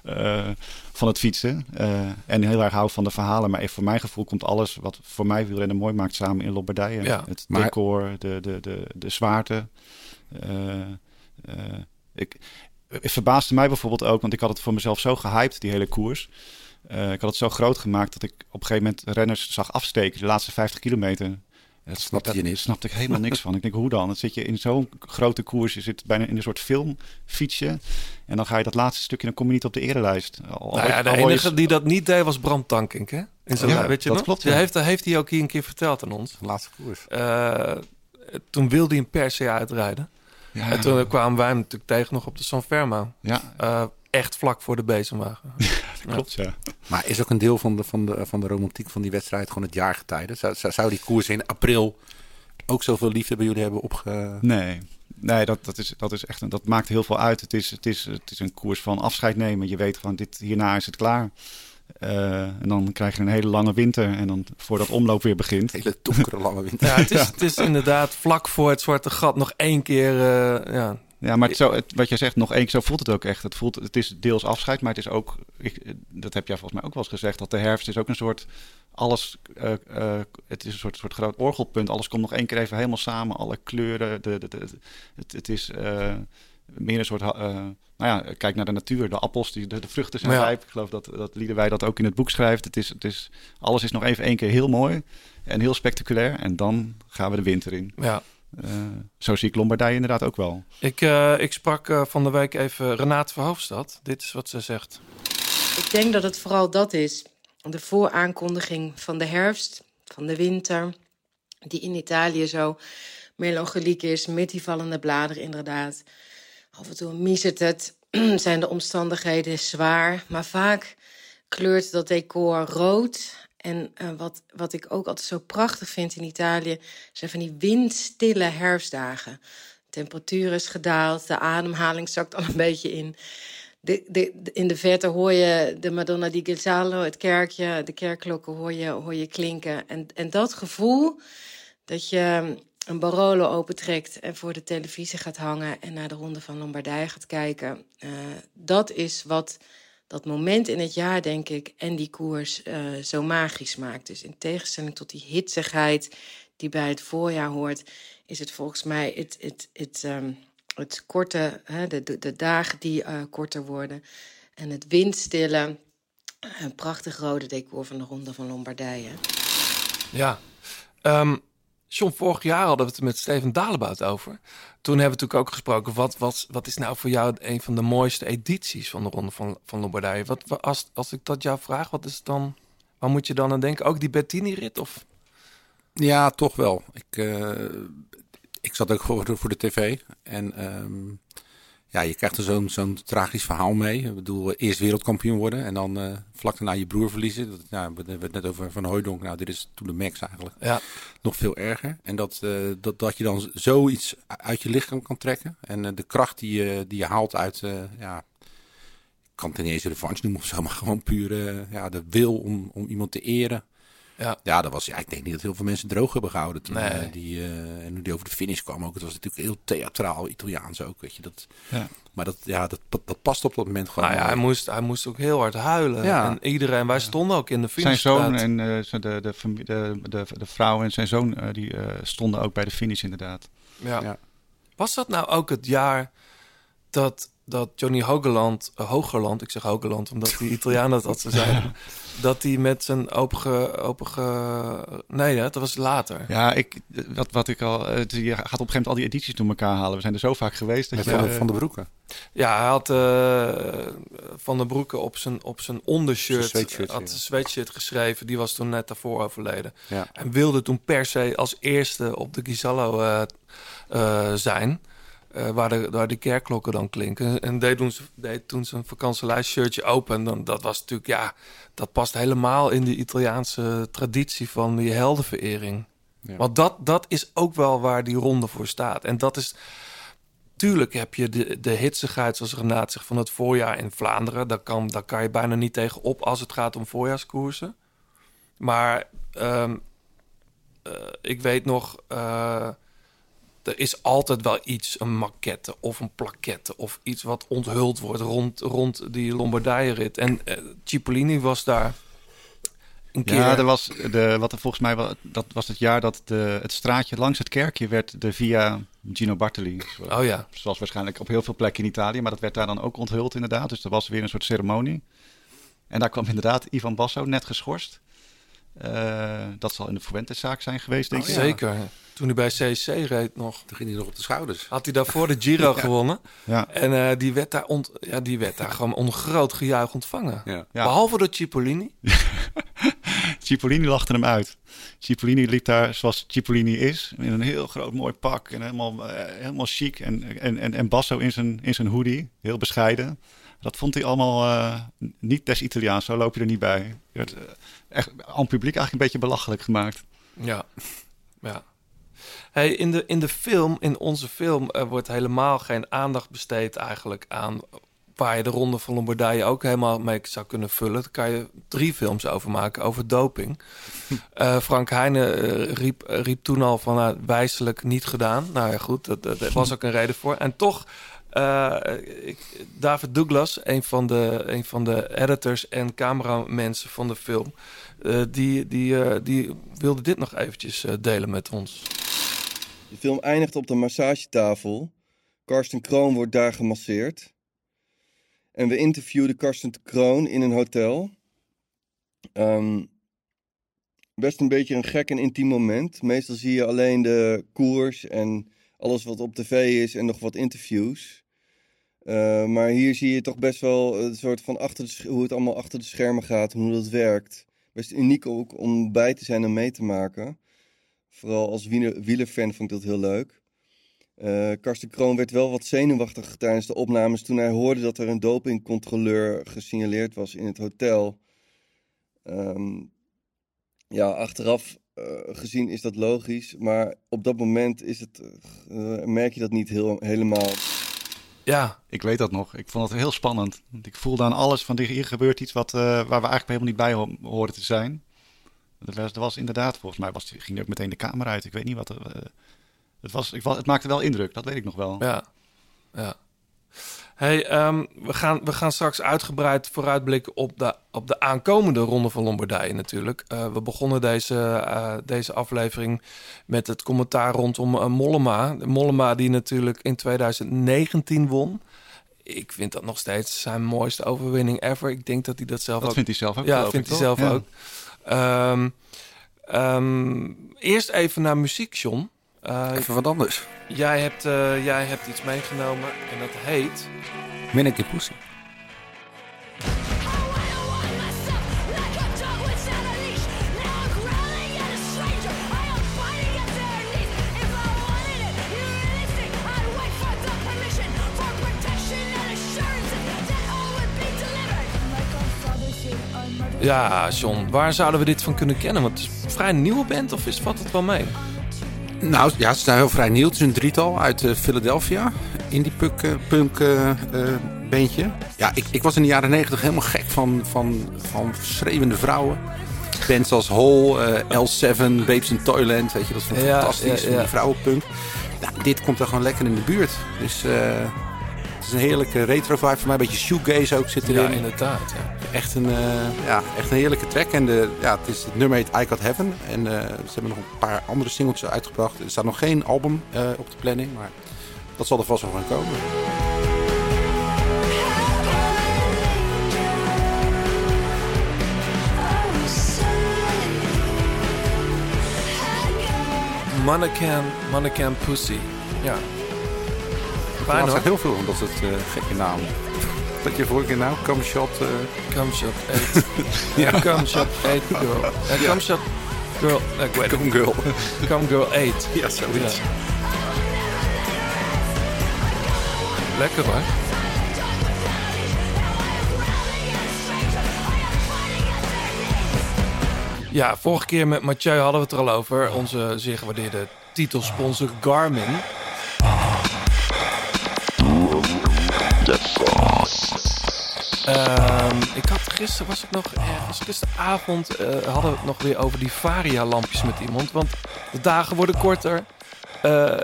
eh, van het fietsen. Eh, en heel erg houdt van de verhalen. Maar even voor mijn gevoel komt alles wat voor mij wielrennen mooi maakt samen in Lombardije. Ja, het maar- decor, de, de, de, de zwaarte. Ik, het verbaasde mij bijvoorbeeld ook, want ik had het voor mezelf zo gehyped, die hele koers. Ik had het zo groot gemaakt dat ik op een gegeven moment renners zag afsteken, de laatste 50 kilometer. Dat snapte je niet. snapte ik helemaal niks van. Ik denk, hoe dan? Dan zit je in zo'n grote koers, je zit bijna in een soort filmfietsje. En dan ga je dat laatste stukje, dan kom je niet op de erelijst. Al- Nou ja, de je- enige die dat niet deed was Bram Tankink, hè? In zijn Ja, weet je dat nog? klopt, Ja. ja. heeft, heeft hij ook hier een keer verteld aan ons. Laatste koers. Eh, toen wilde hij hem per se uitrijden. Ja. En toen kwamen wij hem natuurlijk tegen nog op de San Fermo. Ja. Eh, echt vlak voor de bezemwagen. [LAUGHS] Klopt, ja. Maar is ook een deel van de, van de, van de romantiek van die wedstrijd gewoon het jaargetijde? Zou, zou, die koers in april ook zoveel liefde bij jullie hebben opge... Nee, nee dat, dat, is, dat, is echt een, dat maakt heel veel uit. Het is, het, is, het is een koers van afscheid nemen. Je weet van dit, hierna is het klaar. Eh, en dan krijg je een hele lange winter. En dan voordat omloop weer begint. Hele donkere lange winter. Ja, het is, [LAUGHS] het is inderdaad vlak voor het zwarte gat nog één keer. eh, ja. Ja, maar het zo, het, wat jij zegt, nog één keer, zo voelt het ook echt. Het, voelt, het is deels afscheid, maar het is ook, ik, dat heb jij volgens mij ook wel eens gezegd, dat de herfst is ook een soort, alles, eh, eh, het is een soort, soort groot orgelpunt. Alles komt nog één keer even helemaal samen, alle kleuren. De, de, de, het, het is eh, meer een soort, nou ja, kijk naar de natuur, de appels, die, de, de vruchten zijn Ja. rijp. Ik geloof dat, dat Liederwij dat ook in het boek schrijft. Het is, het is, alles is nog even één keer heel mooi en heel spectaculair. En dan gaan we de winter in. Ja. Eh, zo zie ik Lombardije inderdaad ook wel. Ik, eh, ik sprak eh, van de week even Renate Verhoofdstad. Dit is wat ze zegt. Ik denk dat het vooral dat is. De vooraankondiging van de herfst, van de winter. Die in Italië zo melancholiek is, met die vallende bladeren inderdaad. Af en toe miezert het, [CLEARS THROAT] zijn de omstandigheden zwaar. Maar vaak kleurt dat decor rood. En eh, wat, wat ik ook altijd zo prachtig vind in Italië... zijn van die windstille herfstdagen. De temperatuur is gedaald, de ademhaling zakt al een beetje in... De, de, in de verte hoor je de Madonna di Gonzalo, het kerkje, de kerkklokken hoor je, hoor je klinken. En, en dat gevoel dat je een Barolo opentrekt en voor de televisie gaat hangen en naar de Ronde van Lombardije gaat kijken. eh, dat is wat dat moment in het jaar, denk ik, en die koers eh, zo magisch maakt. Dus in tegenstelling tot die hitsigheid die bij het voorjaar hoort, is het volgens mij het, het, het, ehm, het korte, hè, de, de, dagen die eh, korter worden. En het windstille, een prachtig rode decor van de Ronde van Lombardije. Ja. Ehm, John, vorig jaar hadden we het met Steven Dalebout over. Toen hebben we natuurlijk ook gesproken. Wat, wat, wat is nou voor jou een van de mooiste edities van de Ronde van, van Lombardije? Wat, als, als ik dat jou vraag, wat is dan? Waar moet je dan aan denken? Ook die Bettini-rit? Of? Ja, toch wel. Ik, eh, ik zat ook voor de, voor de tv. En ehm, ja, je krijgt er zo'n zo'n tragisch verhaal mee. Ik bedoel, eh, eerst wereldkampioen worden en dan eh, vlak daarna je broer verliezen. Dat, ja, we hebben het net over Van Hooijdonk. Nou, dit is toen de max eigenlijk. Ja. Nog veel erger. En dat, eh, dat, dat je dan zoiets uit je lichaam kan trekken. En de kracht die je, die je haalt uit, ja, ik kan het niet eens een revanche noemen of zo, [LAUGHS] maar gewoon puur ja, de wil om, om iemand te eren. Ja. ja, dat was, ja, ik denk niet dat heel veel mensen droog hebben gehouden toen Nee. eh, die, eh, en hoe die over de finish kwam ook. Het was natuurlijk heel theatraal, Italiaans ook, weet je. Dat, Ja. Maar dat, ja, dat, dat past op dat moment gewoon. Nou ja, hij moest, hij moest ook heel hard huilen. Ja. En iedereen, wij stonden ook in de Zijn finishstraat. zoon en eh, zijn- de, de, de, de, de vrouw en zijn zoon die eh, stonden ook bij de finish inderdaad. Ja. Ja. Was dat nou ook het jaar dat, dat Johnny Hogeland, eh, Hogerland, ik zeg Hogeland omdat die Italianen dat altijd zo zeiden, dat hij met zijn openge, openge, nee, hè, dat was later. Ja, ik, wat, wat ik al, eh, je gaat op een gegeven moment al die edities door elkaar halen. We zijn er zo vaak geweest. Dat Met je, van, de, eh, van de broeken. Ja, hij had eh, Van der Broeke op zijn, op zijn ondershirt, Zijn sweatshirt, had ja. een sweatshirt geschreven. Die was toen net daarvoor overleden. Ja. En wilde toen per se als eerste op de Gizallo eh, eh, zijn. Eh, waar, de, waar de kerkklokken dan klinken. En deed toen, deed toen zijn vakantielijstshirtje open. En dan, dat was natuurlijk, ja, dat past helemaal in de Italiaanse traditie van die heldenverering. Ja. Want dat, dat is ook wel waar die ronde voor staat. En dat is, tuurlijk heb je de, de hitsigheid, zoals Renaat zegt, van het voorjaar in Vlaanderen. Daar kan, daar kan je bijna niet tegen op als het gaat om voorjaarskoersen. Maar ehm, eh, ik weet nog, eh, er is altijd wel iets, een maquette of een plaquette of iets wat onthuld wordt rond, rond die Lombardije-rit. En eh, Cipollini was daar een keer. Ja, er was de, wat er volgens mij was, dat was het jaar dat de, het straatje langs het kerkje werd de Via Gino Bartoli. Oh ja. Zoals waarschijnlijk op heel veel plekken in Italië, maar dat werd daar dan ook onthuld inderdaad. Dus er was weer een soort ceremonie. En daar kwam inderdaad Ivan Basso, net geschorst. Eh, dat zal in de Fuentes-zaak zijn geweest, denk Oh, ik. Zeker. Toen hij bij CSC reed nog. Toen ging hij nog op de schouders. Had hij daarvoor de Giro [LAUGHS] gewonnen. Ja. En eh, die, werd daar ont, ja, die werd daar gewoon onder groot gejuich ontvangen. Ja. Ja. Behalve door Cipollini. [LAUGHS] Cipollini lachte hem uit. Cipollini liep daar zoals Cipollini is, in een heel groot mooi pak en helemaal, eh, helemaal chic. En, en, en, en Basso in zijn, in zijn hoodie, heel bescheiden. Dat vond hij allemaal eh, niet des Italiaans, zo loop je er niet bij. Je werd, echt aan het publiek eigenlijk een beetje belachelijk gemaakt. Ja. ja. Hey, in, de, in de film, in onze film, eh, wordt helemaal geen aandacht besteed eigenlijk aan waar je de Ronde van Lombardije ook helemaal mee zou kunnen vullen. Daar kan je drie films over maken, over doping. [LAUGHS] Eh, Frank Heijnen eh, riep, riep toen al van nou, wijselijk niet gedaan. Nou ja, goed, dat, dat, was ook een reden voor. En toch, ik, David Douglas, een van, de, een van de editors en cameramensen van de film... die, die, die wilde dit nog eventjes delen met ons. De film eindigt op de massagetafel. Karsten Kroon wordt daar gemasseerd. En we interviewden Karsten Kroon in een hotel. Ehm, best een beetje een gek en intiem moment. Meestal zie je alleen de koers en alles wat op tv is en nog wat interviews. Eh, maar hier zie je toch best wel een soort van achter hoe het allemaal achter de schermen gaat, hoe dat werkt. Best uniek ook om bij te zijn en mee te maken. Vooral als wieler, wielerfan vond ik dat heel leuk. Eh Karsten Kroon werd wel wat zenuwachtig tijdens de opnames toen hij hoorde dat er een dopingcontroleur gesignaleerd was in het hotel. Ehm, ja, achteraf eh, gezien is dat logisch, maar op dat moment is het, eh, merk je dat niet heel, helemaal. Ja, Ik weet dat nog. Ik vond het heel spannend. Ik voelde aan alles van hier gebeurt iets wat, waar we eigenlijk helemaal niet bij ho- hoorden te zijn. Er was, er was inderdaad, volgens mij was, ging er ook meteen de camera uit. Ik weet niet wat er... eh, het, was, ik, het maakte wel indruk, dat weet ik nog wel. Ja, ja. Hey, ehm, we, gaan, we gaan straks uitgebreid vooruitblikken op de, op de aankomende Ronde van Lombardije natuurlijk. Eh, we begonnen deze, eh, deze aflevering met het commentaar rondom Mollema. Mollema die natuurlijk in 2019 won. Ik vind dat nog steeds zijn mooiste overwinning ever. Ik denk dat hij dat zelf Dat ook... vindt hij zelf ook, Ja, vindt ik, hij zelf Ja. ook. Ehm, Ehm, eerst even naar muziek, John. Uh, even wat anders. Jij hebt, uh, jij hebt iets meegenomen en dat heet... Minute Pussy. Ja, John, waar zouden we dit van kunnen kennen? Want het is een vrij nieuwe band of is, valt het wel mee? Nou ja, ze zijn heel vrij nieuw. Het is een drietal uit uh, Philadelphia. Indie punk, uh, punk uh, bandje. Ja, ik, ik was in de jaren negentig helemaal gek van, van, van schreeuwende vrouwen. Bands als Hole, L7, Babes in Toyland. Weet je, dat is ja, fantastisch. Ja, ja. Die vrouwenpunk. Nou, dit komt er gewoon lekker in de buurt. Dus het is een heerlijke retro vibe voor mij. Een beetje shoegaze ook zit erin. Ja, inderdaad. Ja. Echt, een, uh, ja, echt een heerlijke track. En de, ja, het, is, het nummer heet I Got Heaven. En uh, ze hebben nog een paar andere singles uitgebracht. Er staat nog geen album uh, op de planning. Maar dat zal er vast wel gaan komen. Mannequin, Mannequin Pussy. Ja. Fijn hoor. heel veel van dat soort uh, gekke namen. Dat je vorige keer nou, Come Shot... Uh... Come Shot 8. [LAUGHS] ja, Come Shot 8 Girl. Uh, ja. Come Shot Girl... Uh, ik weet come Girl. come Girl 8. Ja, zoiets. Ja. Lekker hoor. Ja, vorige keer met Mathieu hadden we het er al over. Onze zeer gewaardeerde titelsponsor Garmin. Um, ik had gisteren, was ik nog ergens, gisteravond uh, hadden we het nog weer over die Varia-lampjes met iemand. Want de dagen worden korter. Uh,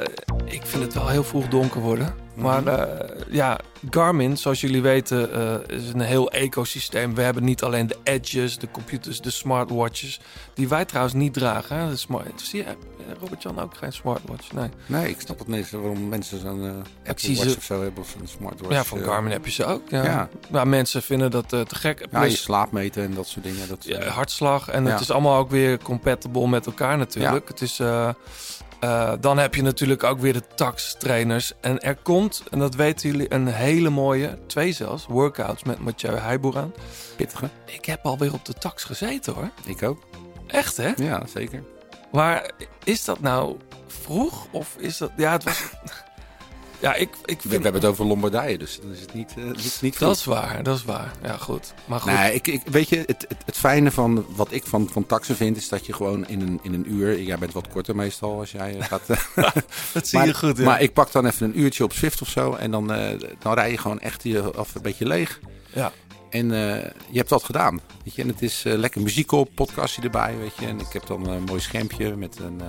ik vind het wel heel vroeg donker worden. Maar uh, ja, Garmin, zoals jullie weten, uh, is een heel ecosysteem. We hebben niet alleen de edges, de computers, de smartwatches. Die wij trouwens niet dragen. Hè? De smart, zie je, Robert-Jan ook geen smartwatch? Nee. Nee, ik snap het niet waarom mensen zo'n uh, Apple Watch of zo hebben of een smartwatch. Ja, van Garmin heb je ze ook. Ja. ja. Maar mensen vinden dat te gek. Ja, je slaapmeten en dat soort dingen. Dat, ja, hartslag. En het is allemaal ook weer compatible met elkaar natuurlijk. Het is... Uh, dan heb je natuurlijk ook weer de tax-trainers. En er komt, en dat weten jullie, een hele mooie, twee zelfs, workouts met Mathieu Heijboer aan. Pittige. Ik heb alweer op de tax gezeten hoor. Ik ook. Echt hè? Ja, zeker. Maar is dat nou vroeg of is dat... Ja, het was... Ja, ik, ik we, hebben het over Lombardije, dus dat is het niet, uh, niet, niet Dat is waar, dat is waar. Ja, goed. Maar goed. Nee, ik, ik, weet je, het, het, het, fijne van wat ik van, van taxen vind, is dat je gewoon in een, in een uur... Jij bent wat korter meestal als jij eh, gaat... [LAUGHS] dat zie maar, je goed, ja. Maar ik pak dan even een uurtje op Swift of zo en dan, uh, dan rij je gewoon echt je af een beetje leeg. Ja. En uh, je hebt wat gedaan. Weet je? En het is lekker muziek op, podcastje erbij. Weet je? En ik heb dan een mooi schermpje met een,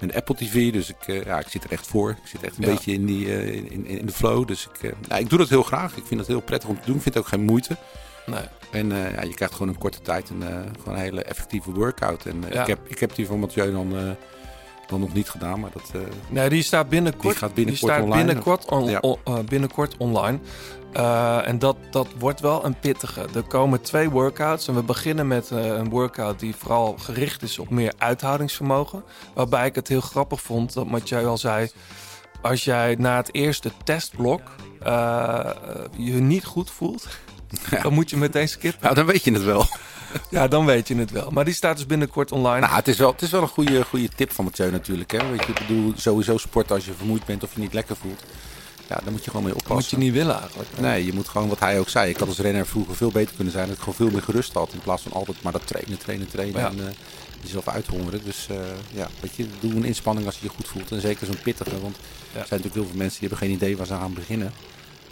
met Apple TV. Dus ik, ja, ik zit er echt voor. Ik zit echt een ja. beetje in, die, in, in de flow. Dus ik, ja, ik doe dat heel graag. Ik vind het heel prettig om te doen. Ik vind het ook geen moeite. Nee. En ja, je krijgt gewoon een korte tijd een, gewoon een hele effectieve workout. En ik, heb, ik heb die van Mathieu dan dan nog niet gedaan, maar dat... Nee, die staat binnenkort, die gaat binnenkort die staat online. Binnenkort, on, ja. on, binnenkort online. Uh, en dat, dat wordt wel een pittige. Er komen twee workouts en we beginnen met een workout die vooral gericht is op meer uithoudingsvermogen. Waarbij ik het heel grappig vond dat Mathieu al zei... Als jij na het eerste testblok je niet goed voelt... Ja. Dan moet je meteen skippen. Nou, dan weet je het wel. Ja, dan weet je het wel. Maar die staat dus binnenkort online. Nou, het is wel, het is wel een goede, goede tip van Mathieu natuurlijk. Hè? Weet je, ik bedoel, sowieso sporten als je vermoeid bent of je niet lekker voelt. Ja, daar moet je gewoon mee oppassen. moet je niet willen eigenlijk. Nee, je moet gewoon wat hij ook zei. Ik had als renner vroeger veel beter kunnen zijn. Dat ik gewoon veel meer gerust had. In plaats van altijd maar dat trainen, trainen, trainen. Ja. En uh, jezelf uithongeren. Dus uh, ja, weet je, doe een inspanning als je je goed voelt. En zeker zo'n pittige. Want ja. er zijn natuurlijk heel veel mensen die hebben geen idee waar ze aan beginnen.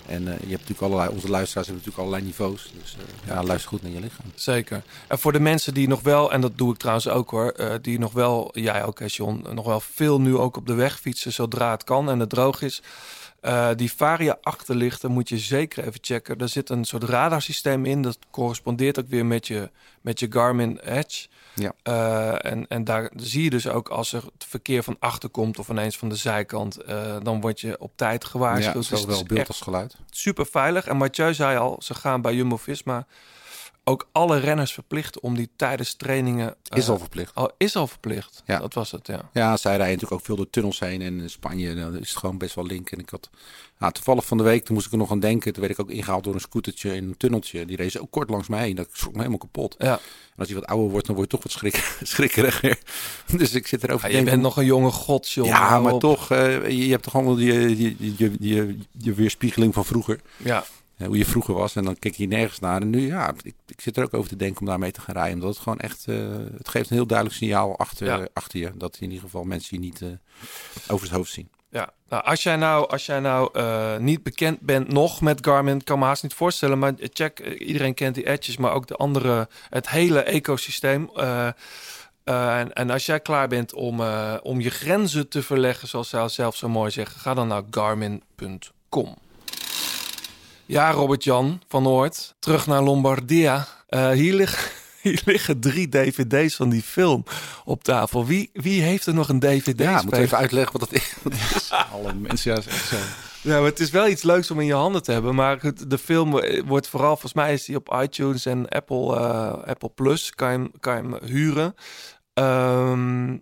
En uh, je hebt natuurlijk allerlei, onze luisteraars hebben natuurlijk allerlei niveaus. Dus uh, ja, luister goed naar je lichaam. Zeker. En voor de mensen die nog wel, en dat doe ik trouwens ook hoor, uh, die nog wel, jij ook John, nog wel veel nu ook op de weg fietsen zodra het kan en het droog is. Die Varia achterlichten moet je zeker even checken. Er zit een soort radarsysteem in. Dat correspondeert ook weer met je, met je Garmin Edge. Ja. Uh, en, en daar zie je dus ook als er het verkeer van achter komt of ineens van de zijkant, uh, dan word je op tijd gewaarschuwd. Ja, zowel beeld als geluid. Super veilig. En Mathieu zei al, ze gaan bij Jumbo-Visma ook alle renners verplicht om die tijdens trainingen... Is eh, al verplicht. Oh, is al verplicht. Ja. Dat was het, ja. Ja, zij rijden natuurlijk ook veel door tunnels heen. En in Spanje nou, is het gewoon best wel link. En ik had ja, toevallig van de week, toen moest ik er nog aan denken. Toen werd ik ook ingehaald door een scootertje in een tunneltje. Die reed ook kort langs mij heen. Dat schrok me helemaal kapot. Ja. En als je wat ouder wordt, dan word je toch wat schrik, [LAUGHS] schrikkeriger. Dus ik zit erover Ja, je bent nog een jonge godsjongen. Ja, maar op. toch, eh, je, je hebt toch allemaal die, die, die, die, die, die weerspiegeling van vroeger. Ja. Hoe je vroeger was. En dan keek je nergens naar. En nu, ja, ik, ik zit er ook over te denken om daarmee te gaan rijden. Omdat het gewoon echt, eh, het geeft een heel duidelijk signaal achter, Ja. achter je. Dat in ieder geval mensen je niet eh, over het hoofd zien. Ja, nou, als jij nou, als jij nou eh, niet bekend bent nog met Garmin, kan me haast niet voorstellen. Maar check, iedereen kent die edges, maar ook de andere, het hele ecosysteem. En, en als jij klaar bent om, om je grenzen te verleggen, zoals zij zelf zo mooi zeggen, ga dan naar garmin.com. Ja, Robert-Jan van Noord, terug naar Lombardia. Eh, hier, liggen, [LAUGHS] hier liggen drie dvd's van die film op tafel. Wie, wie heeft er nog een dvd? Ja, moet even uitleggen wat dat is. [LAUGHS] Alle mensen, ja, zo. Ja, maar het is wel iets leuks om in je handen te hebben. Maar het- de film wordt vooral, volgens mij is die op iTunes en Apple, eh, Apple Plus. Kan je, hem- kan je hem huren. Ehm,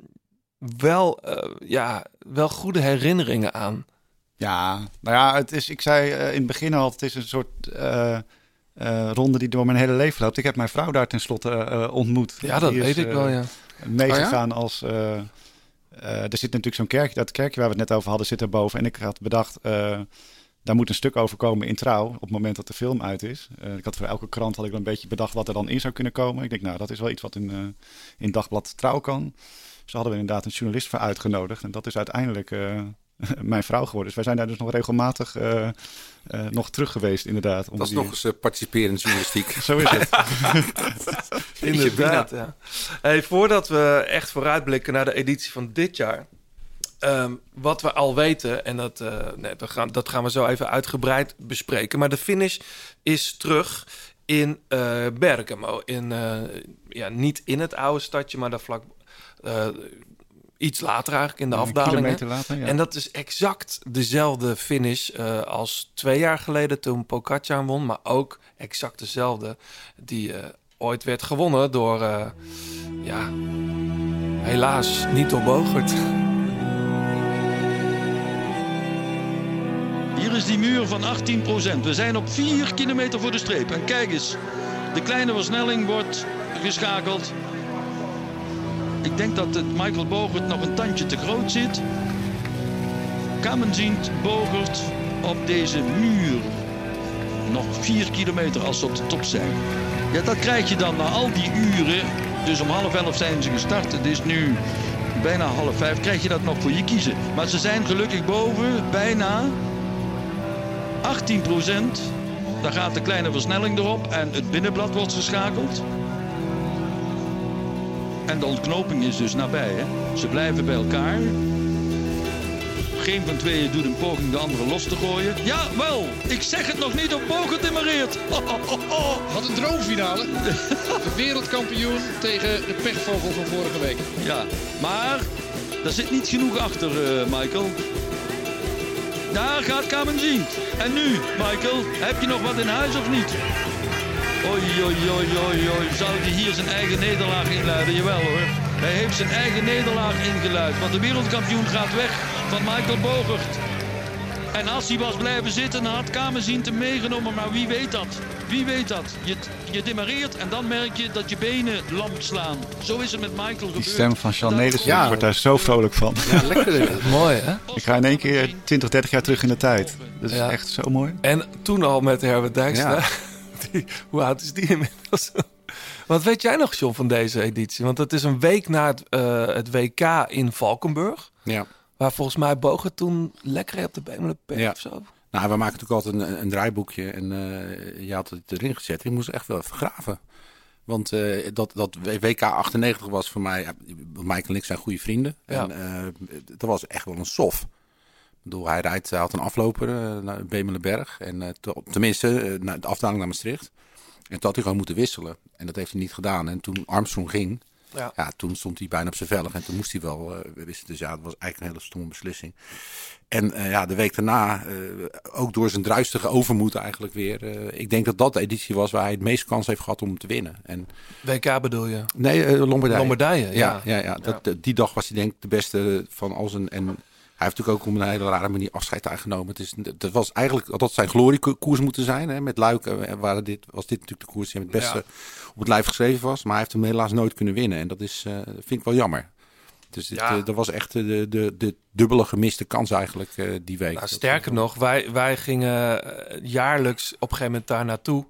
wel, eh, ja, wel goede herinneringen aan. Ja, nou ja, het is, ik zei eh, in het begin al, het is een soort eh, eh, ronde die door mijn hele leven loopt. Ik heb mijn vrouw daar tenslotte ontmoet. Ja, dat Die weet ik wel, ja. Meegegaan als... eh, eh, er zit natuurlijk zo'n kerkje, dat kerkje waar we het net over hadden, zit erboven. En ik had bedacht, daar moet een stuk over komen in Trouw, op het moment dat de film uit is. Ik had voor elke krant had ik een beetje bedacht wat er dan in zou kunnen komen. Ik denk, nou, dat is wel iets wat in, in Dagblad Trouw kan. Dus hadden we inderdaad een journalist voor uitgenodigd. En dat is uiteindelijk [LAUGHS] mijn vrouw geworden. Dus wij zijn daar dus nog regelmatig eh, eh, nog terug geweest, inderdaad. om Dat is die- nog eens eh, participerend journalistiek. [LAUGHS] Zo is het. [LAUGHS] Inderdaad, ja. Hey, voordat we echt vooruitblikken naar de editie van dit jaar. ehm, wat we al weten, en dat, eh, nee, we gaan, dat gaan we zo even uitgebreid bespreken. Maar de finish is terug in eh, Bergamo. In, eh, ja, niet in het oude stadje, maar daar vlak... iets later eigenlijk in de Een afdaling. kilometer later, ja. En dat is exact dezelfde finish eh, als twee jaar geleden toen Pogacar won. Maar ook exact dezelfde die eh, ooit werd gewonnen door, eh, ja, helaas niet door Bogert. Hier is die muur van 18%. We zijn op 4 kilometer voor de streep. En kijk eens, de kleine versnelling wordt geschakeld. Ik denk dat het Michael Bogert nog een tandje te groot zit. Kamen ziet Bogert op deze muur. Nog 4 kilometer als ze op de top zijn. Ja, dat krijg je dan na al die uren. Dus om half elf zijn ze gestart. Het is nu bijna half vijf. Krijg je dat nog voor je kiezen. Maar ze zijn gelukkig boven. Bijna 18 procent. Daar gaat de kleine versnelling erop en het binnenblad wordt geschakeld. En de ontknoping is dus nabij. Hè? Ze blijven bij elkaar. Geen van tweeën doet een poging de andere los te gooien. Ja, wel, ik zeg het nog niet op bogen demareert. [LAUGHS] Wat een droomfinale. De wereldkampioen tegen de pechvogel van vorige week. Ja, maar daar zit niet genoeg achter, eh, Michael. Daar gaat Kamenzien. En nu, Michael, heb je nog wat in huis of niet? Oei, oei, oei, oei, oei. Zou hij hier zijn eigen nederlaag inluiden? Jawel hoor. Hij heeft zijn eigen nederlaag ingeluid. Want de wereldkampioen gaat weg van Michael Bogert. En als hij was blijven zitten, dan had Kamenzien hem meegenomen. Maar wie weet dat? Wie weet dat? Je, je demareert en dan merk je dat je benen lam slaan. Zo is het met Michael gebeurd. Die stem van Sean Nederson, Ja. ik word daar zo vrolijk van. Ja, lekker. [LAUGHS] Mooi, hè? Ik ga in één keer 20, 30 jaar terug in de tijd. Dat is Ja. echt zo mooi. En toen al met Herbert Dijkstra. Ja. [LAUGHS] Die, hoe oud is die inmiddels? Wat weet jij nog, John, van deze editie? Want het is een week na het, eh, het WK in Valkenburg. Ja. Waar volgens mij Bogen toen lekker op de Bemelenberg Ja. of zo. Nou, we maken natuurlijk altijd een, een draaiboekje. En eh, je had het erin gezet. Ik moest echt wel even graven. Want eh, dat, dat WK 98 was voor mij... Michael en ik zijn goede vrienden. Ja. En dat was echt wel een sof. Bedoel, hij rijdt, hij had een afloper eh, naar Bemelenberg. En eh, to- tenminste, naar de afdaling naar Maastricht. En toen had hij gewoon moeten wisselen. En dat heeft hij niet gedaan. En toen Armstrong ging, Ja. Ja. toen stond hij bijna op zijn vellig en toen moest hij wel. we wisten dus ja, het was eigenlijk een hele stomme beslissing. En ja, de week daarna, ook door zijn druistige overmoed eigenlijk weer. ik denk dat dat de editie was waar hij het meest kans heeft gehad om te winnen. En WK bedoel je? Nee, Lombardije. Lombardije, ja. ja. ja, Dat, die dag was hij denk ik de beste van al zijn... En hij heeft natuurlijk ook op een hele rare manier afscheid aangenomen. Het is, dat was eigenlijk had dat zijn gloriekoers moeten zijn. Hè, met Luik eh, waren dit, was dit natuurlijk de koers die hem het beste Ja. op het lijf geschreven was. Maar hij heeft hem helaas nooit kunnen winnen. En dat is, eh, vind ik wel jammer. Dus dit, Ja. eh, dat was echt de, de, de dubbele gemiste kans eigenlijk die week. Nou, sterker nog, wij, wij gingen jaarlijks op een gegeven moment daar naartoe.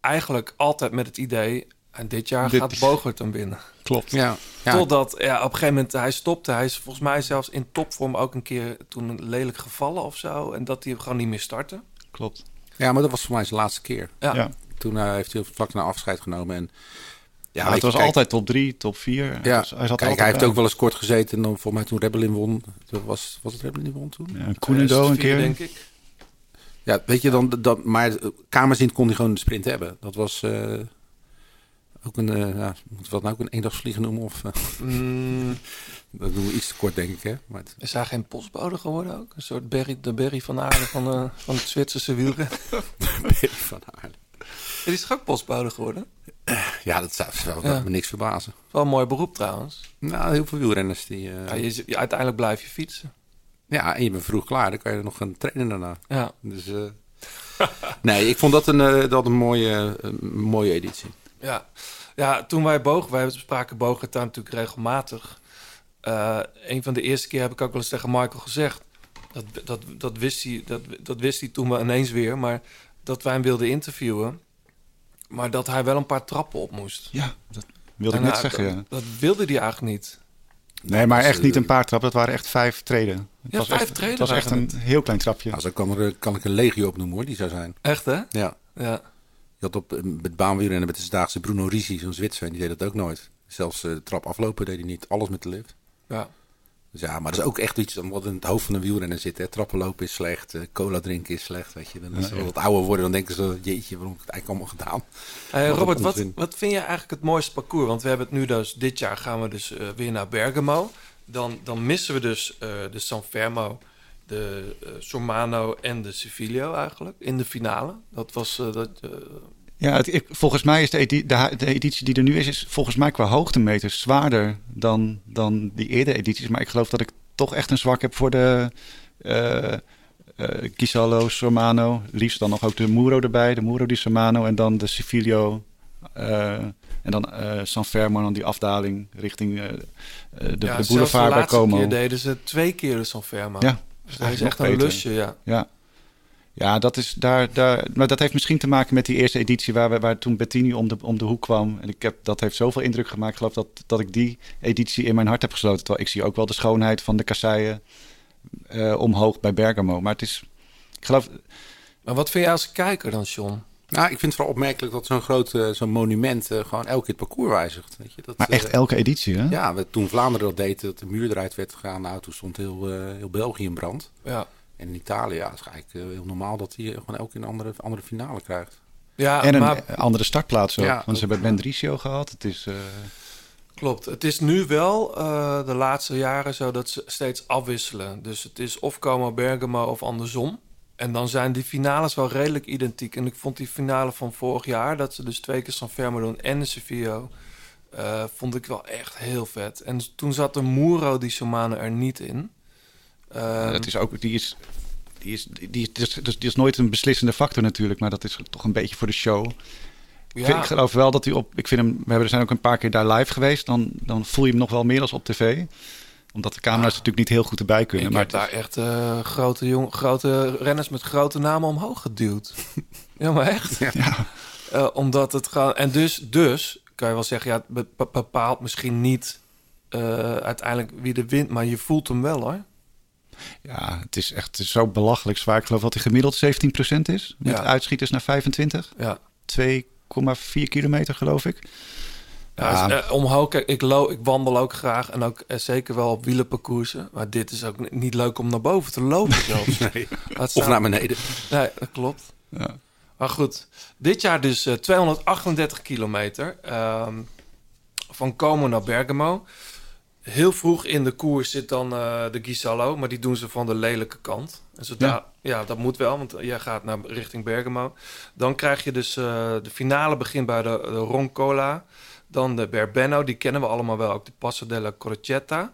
Eigenlijk altijd met het idee, en dit jaar Dit- gaat Bogert hem winnen. Klopt. Ja, ja. Totdat ja, op een gegeven moment hij stopte. Hij is volgens mij zelfs in topvorm ook een keer toen lelijk gevallen of zo. En dat hij gewoon niet meer startte. Klopt. Ja, maar dat was voor mij zijn laatste keer. Ja. Ja. Toen eh, heeft hij vlak na afscheid genomen. En, Ja, weet het was kijk- altijd top 3, top 4. Ja, Dus hij, zat kijk, altijd hij heeft bij. ook wel eens kort gezeten. En dan volgens mij toen Rebellin won. Dat was, was het Rebellin die won toen? Ja, Koenendo een keer. denk ik. Ja, weet je dan, dat, maar kamerzin kon hij gewoon de sprint hebben. Dat was eh, ook een, eh ja, moeten we dat nou ook een eendagsvliegen noemen? Of, eh, Mm, [LAUGHS] dat doen we iets te kort, denk ik. Hè? Maar het- is hij geen postbode geworden ook? Een soort Berry, de Berry van Aarde van, eh, van het Zwitserse wielrennen. [LAUGHS] Berry van Aarde. Is hij ook postbode geworden? ja, dat zou, zou Ja. me niks verbazen. Wel een mooi beroep trouwens. Nou, heel veel wielrenners die... eh, Ja, je, je- uiteindelijk blijf je fietsen. Ja, en je bent vroeg klaar. Dan kan je nog gaan trainen daarna. Ja. Dus, eh, [LAUGHS] nee, ik vond dat een, eh, dat een mooie, eh, een mooie editie. Ja, ja toen wij bogen, wij bespraken Bogert daar natuurlijk regelmatig. Eh, een van de eerste keer heb ik ook wel eens tegen Michael gezegd. Dat, dat, dat, wist hij, dat, dat wist hij toen wel ineens weer. Maar dat wij hem wilden interviewen. Maar dat hij wel een paar trappen op moest. Ja, dat wilde ik net nou, zeggen. Dat, Ja. dat wilde hij eigenlijk niet. Nee, maar echt niet een paar trappen. Dat waren echt vijf treden. Het Ja, was vijf echt, treden Het was echt een heel klein trapje. Nou, zo kan, er, kan ik een legio opnoemen hoor, die zou zijn. Echt hè? Ja. Ja. Had op, eh, met baanwielrennen met de Zdaagse Bruno Risi, zo'n Zwitser, en die deed dat ook nooit. Zelfs de trap aflopen deed hij niet. Alles met de lift. Ja. Dus ja, maar dat is ook echt iets wat in het hoofd van een wielrenner zit. Hè. Trappen lopen is slecht, eh, cola drinken is slecht. Weet je. Dan als ze Ja, wat ouder worden, dan denken ze, jeetje, waarom heb ik het eigenlijk allemaal gedaan? Hey, Robert, wat, wat vind je eigenlijk het mooiste parcours? Want we hebben het nu dus, dit jaar gaan we dus weer naar Bergamo. Dan, dan missen we dus de San Fermo, de eh, Sormano en de Civilio eigenlijk in de finale. Dat was eh, dat. eh, Ja, het, ik- volgens mij is de, edi- de, editie die er nu is, is volgens mij qua hoogtemeters zwaarder dan, dan die eerdere edities. Maar ik geloof dat ik toch echt een zwak heb voor de eh Chisallo, Sormano. Liefst dan nog ook de Muro erbij, de Muro di Sormano en dan de Civilio. en dan eh, San Fermo, dan die afdaling richting eh, de, ja, de boulevard de bij laatste Como. keer deden ze twee keer de San Fermo. Ja, dus dat is echt een lusje, ja. Ja, ja dat, is daar, daar, maar dat heeft misschien te maken met die eerste editie waar, we, waar toen Bettini om de, om de hoek kwam. En ik heb, dat heeft zoveel indruk gemaakt. Geloof dat, dat ik die editie in mijn hart heb gesloten. Terwijl ik zie ook wel de schoonheid van de kasseien eh, omhoog bij Bergamo. Maar het is, ik geloof... Maar wat vind jij als kijker dan, John? Nou, ik vind het vooral opmerkelijk dat zo'n groot eh, zo'n monument eh, gewoon elke keer het parcours wijzigt. Weet je? Dat, Maar echt eh, elke editie, hè? Ja, we- toen Vlaanderen dat deed, dat de muur eruit werd gegaan, nou, toen stond heel, heel België in brand. Ja. En in Italië, ja, het is eigenlijk heel normaal dat hij gewoon elke keer een andere, andere finale krijgt. Ja, en een maar- andere startplaats ook. Ja, want ze hebben Bendricio gehad. Het is... eh, Klopt. Het is nu wel eh, de laatste jaren zo dat ze steeds afwisselen. Dus het is of Como Bergamo of andersom. En dan zijn die finales wel redelijk identiek. En ik vond die finale van vorig jaar, dat ze dus twee keer San Fermo doen en de Sevilla, eh, vond ik wel echt heel vet. En toen zat de Muro di Somano er niet in. Ehm, dat is ook, die is, die is, die, die, is, die is nooit een beslissende factor natuurlijk, maar dat is toch een beetje voor de show. Ik, vind- Ja. ik geloof wel dat hij op, ik vind hem, we zijn ook een paar keer daar live geweest, dan, dan voel je hem nog wel meer als op tv. Omdat de camera's natuurlijk niet heel goed erbij kunnen. Ik maar heb daar echt eh, grote, jong, grote renners met grote namen omhoog geduwd. [LAUGHS] ja, maar echt. Eh, omdat het gewoon... En dus, dus kan je wel zeggen... Ja, het be- bepaalt misschien niet eh, uiteindelijk wie de wint... maar je voelt hem wel, hoor. Ja, het is echt zo belachelijk zwaar. Ik geloof dat hij gemiddeld 17% is. Met Ja. uitschieters naar 25. Ja. 2,4 kilometer geloof ik. Ja, dus, eh, omhoog, kijk, ik, lo, ik wandel ook graag en ook eh, zeker wel op wielenparcoursen. Maar dit is ook niet leuk om naar boven te lopen zelfs. [LAUGHS] Nee. Of naar beneden. Nee, dat klopt. Ja. Maar goed, dit jaar dus eh, 238 kilometer. Ehm, van Como naar Bergamo. Heel vroeg in de koers zit dan de Gisallo, maar die doen ze van de lelijke kant. En zodra, ja. Ja. dat moet wel, want jij gaat naar richting Bergamo. Dan krijg je dus de finale begint bij de, de Roncola. Dan de Berbeno, die kennen we allemaal wel, ook de Passo della Crocetta.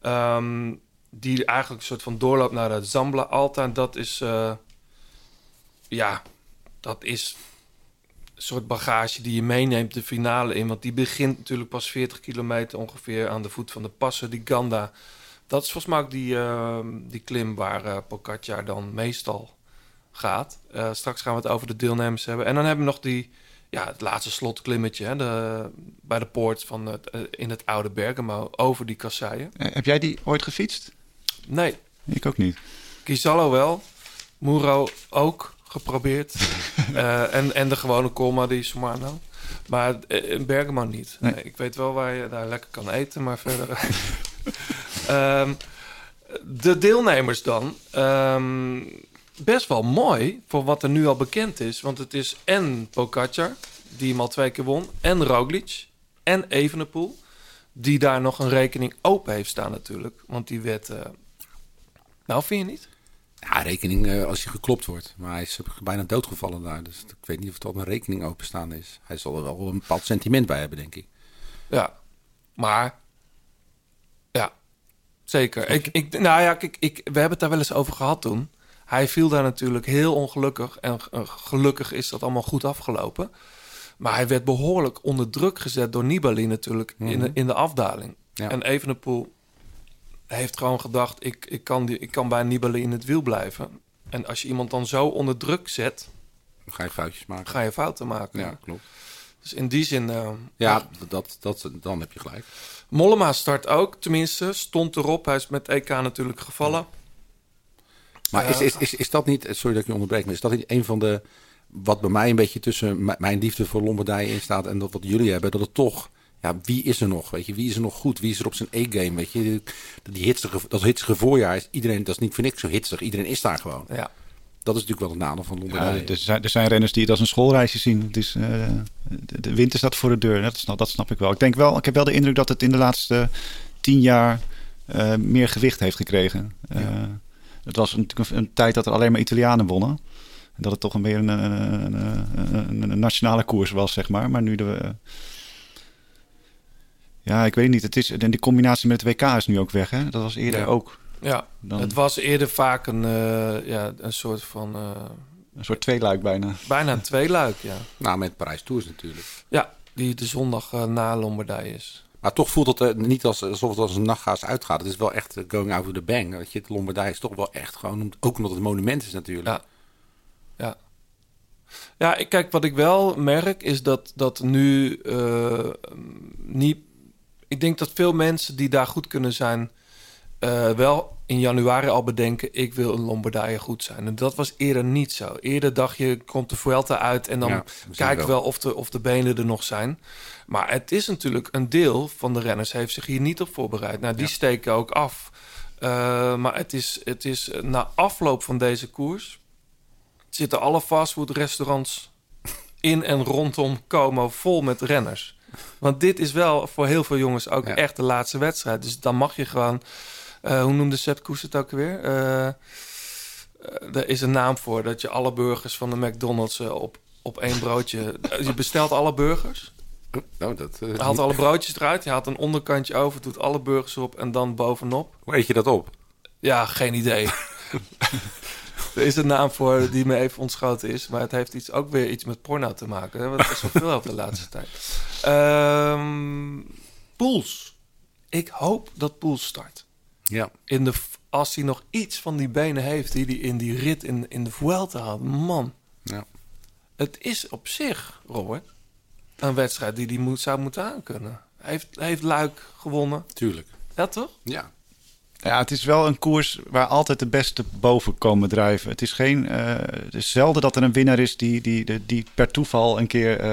Ehm, die eigenlijk een soort van doorloopt naar de Zambla Alta. En dat is, eh, ja, dat is een soort bagage die je meeneemt de finale in. Want die begint natuurlijk pas 40 kilometer ongeveer aan de voet van de passen, die Ganda. Dat is volgens mij ook die, eh, die klim waar uh, Pocaccia dan meestal gaat. Eh, straks gaan we het over de deelnemers hebben. En dan hebben we nog die, ja, het laatste slotklimmetje hè, de, bij de poort van het, in het oude Bergamo over die kasseien. heb jij die ooit gefietst? Nee. Ik ook niet. Kisallo wel. Muro ook geprobeerd. uh, [LAUGHS] en, en de gewone Colma die Somano. Maar in Bergamo niet. Nee. Nee, ik weet wel waar je daar lekker kan eten, maar verder... um, [LAUGHS] de deelnemers dan. Um, best wel mooi voor wat er nu al bekend is. Want het is en Pogacar, die hem al twee keer won. En Roglic. En Evenepoel. Die daar nog een rekening open heeft staan natuurlijk. Want die werd... Uh... Nou, vind je niet? Ja, rekening uh, als hij geklopt wordt. Maar hij is bijna doodgevallen daar. Dus ik weet niet of het op een rekening openstaan is. Hij zal er wel een bepaald sentiment bij hebben, denk ik. Ja, maar... Ja, zeker. Ik, ik, nou ja, kijk, ik, we hebben het daar wel eens over gehad toen. Hij viel daar natuurlijk heel ongelukkig. En uh, gelukkig is dat allemaal goed afgelopen. Maar hij werd behoorlijk onder druk gezet door Nibali natuurlijk mm -hmm. in, de, in de afdaling. Ja. En Evenepoel heeft gewoon gedacht... Ik, ik, kan die, ik kan bij Nibali in het wiel blijven. En als je iemand dan zo onder druk zet... Ga je foutjes maken. Ga je fouten maken. Ja, klopt. Dus in die zin... Uh, ja, dat, dat, dan heb je gelijk. Mollema start ook, tenminste. Stond erop. Hij is met EK natuurlijk gevallen. Maar is, is, is, is dat niet... Sorry dat ik je onderbreek. Maar is dat niet een van de... Wat bij mij een beetje tussen mijn liefde voor Lombardije in staat... en dat wat jullie hebben. Dat het toch ja, wie is er nog? Weet je, wie is er nog goed? Wie is er op zijn E-game? Weet je, die hitsige, dat hitsige voorjaar is iedereen, dat is niet voor niks zo hitsig. Iedereen is daar gewoon. Ja. Dat is natuurlijk wel het nadeel van Lombardije. Ja, er, zijn, er zijn renners die het als een schoolreisje zien. Het is, uh, de, de winter staat voor de deur. Dat snap, dat snap ik wel. Ik denk wel, ik heb wel de indruk dat het in de laatste tien jaar uh, meer gewicht heeft gekregen. Uh, ja. Het was natuurlijk een, een, tijd dat er alleen maar Italianen wonnen. En dat het toch een meer een, een, een, een nationale koers was, zeg maar. Maar nu de ja, ik weet niet. Het is, en de combinatie met het WK is nu ook weg. Hè? Dat was eerder ja. ook. Ja, dan... het was eerder vaak een, uh, ja, een soort van... Uh... Een soort tweeluik bijna. Bijna een tweeluik, ja. Nou, met Parijs Tours natuurlijk. Ja, die de zondag uh, na Lombardije is. Maar toch voelt het niet als, alsof het als een nachtgaas uitgaat. Het is wel echt going out of the bang. Dat je het Lombardije is toch wel echt gewoon... Ook omdat het monument is natuurlijk. Ja. Ja. Ja, ik, kijk, wat ik wel merk is dat, dat nu niet ik denk dat veel mensen die daar goed kunnen zijn, uh, wel in januari al bedenken: ik wil een Lombardije goed zijn. En dat was eerder niet zo. Eerder dacht je: komt de Vuelta uit en dan ja, kijken we wel of de, of de benen er nog zijn. Maar het is natuurlijk een deel van de renners heeft zich hier niet op voorbereid. Nou, die ja. steken ook af. Uh, maar het is, het is na afloop van deze koers zitten alle fastfoodrestaurants [LAUGHS] in en rondom Como vol met renners. Want dit is wel voor heel veel jongens ook ja. echt de laatste wedstrijd. Dus dan mag je gewoon... Uh, hoe noemde Sepp Koes het ook weer? Uh, er is een naam voor. Dat je alle burgers van de McDonald's op, op één broodje... [LAUGHS] je bestelt alle burgers. Nou, dat, uh, haalt alle broodjes eruit. Je haalt een onderkantje over, doet alle burgers op en dan bovenop. Hoe eet je dat op? Ja, geen idee. [LAUGHS] er is een naam voor die me even ontschoten is. Maar het heeft iets, ook weer iets met porno te maken. Want er is zoveel over de laatste [LAUGHS] tijd. Um, Poels. Ik hoop dat Poels start. Ja. In de, als hij nog iets van die benen heeft die hij in die rit in, in de Vuelta had. Man. Ja. Het is op zich, Robert, een wedstrijd die hij moet, zou moeten aankunnen. Hij heeft, heeft Luik gewonnen. Tuurlijk. Ja, toch? Ja. Ja, het is wel een koers waar altijd de beste boven komen drijven. Het is geen. Uh, het is zelden dat er een winnaar is die, die, die, die per toeval een keer. Uh,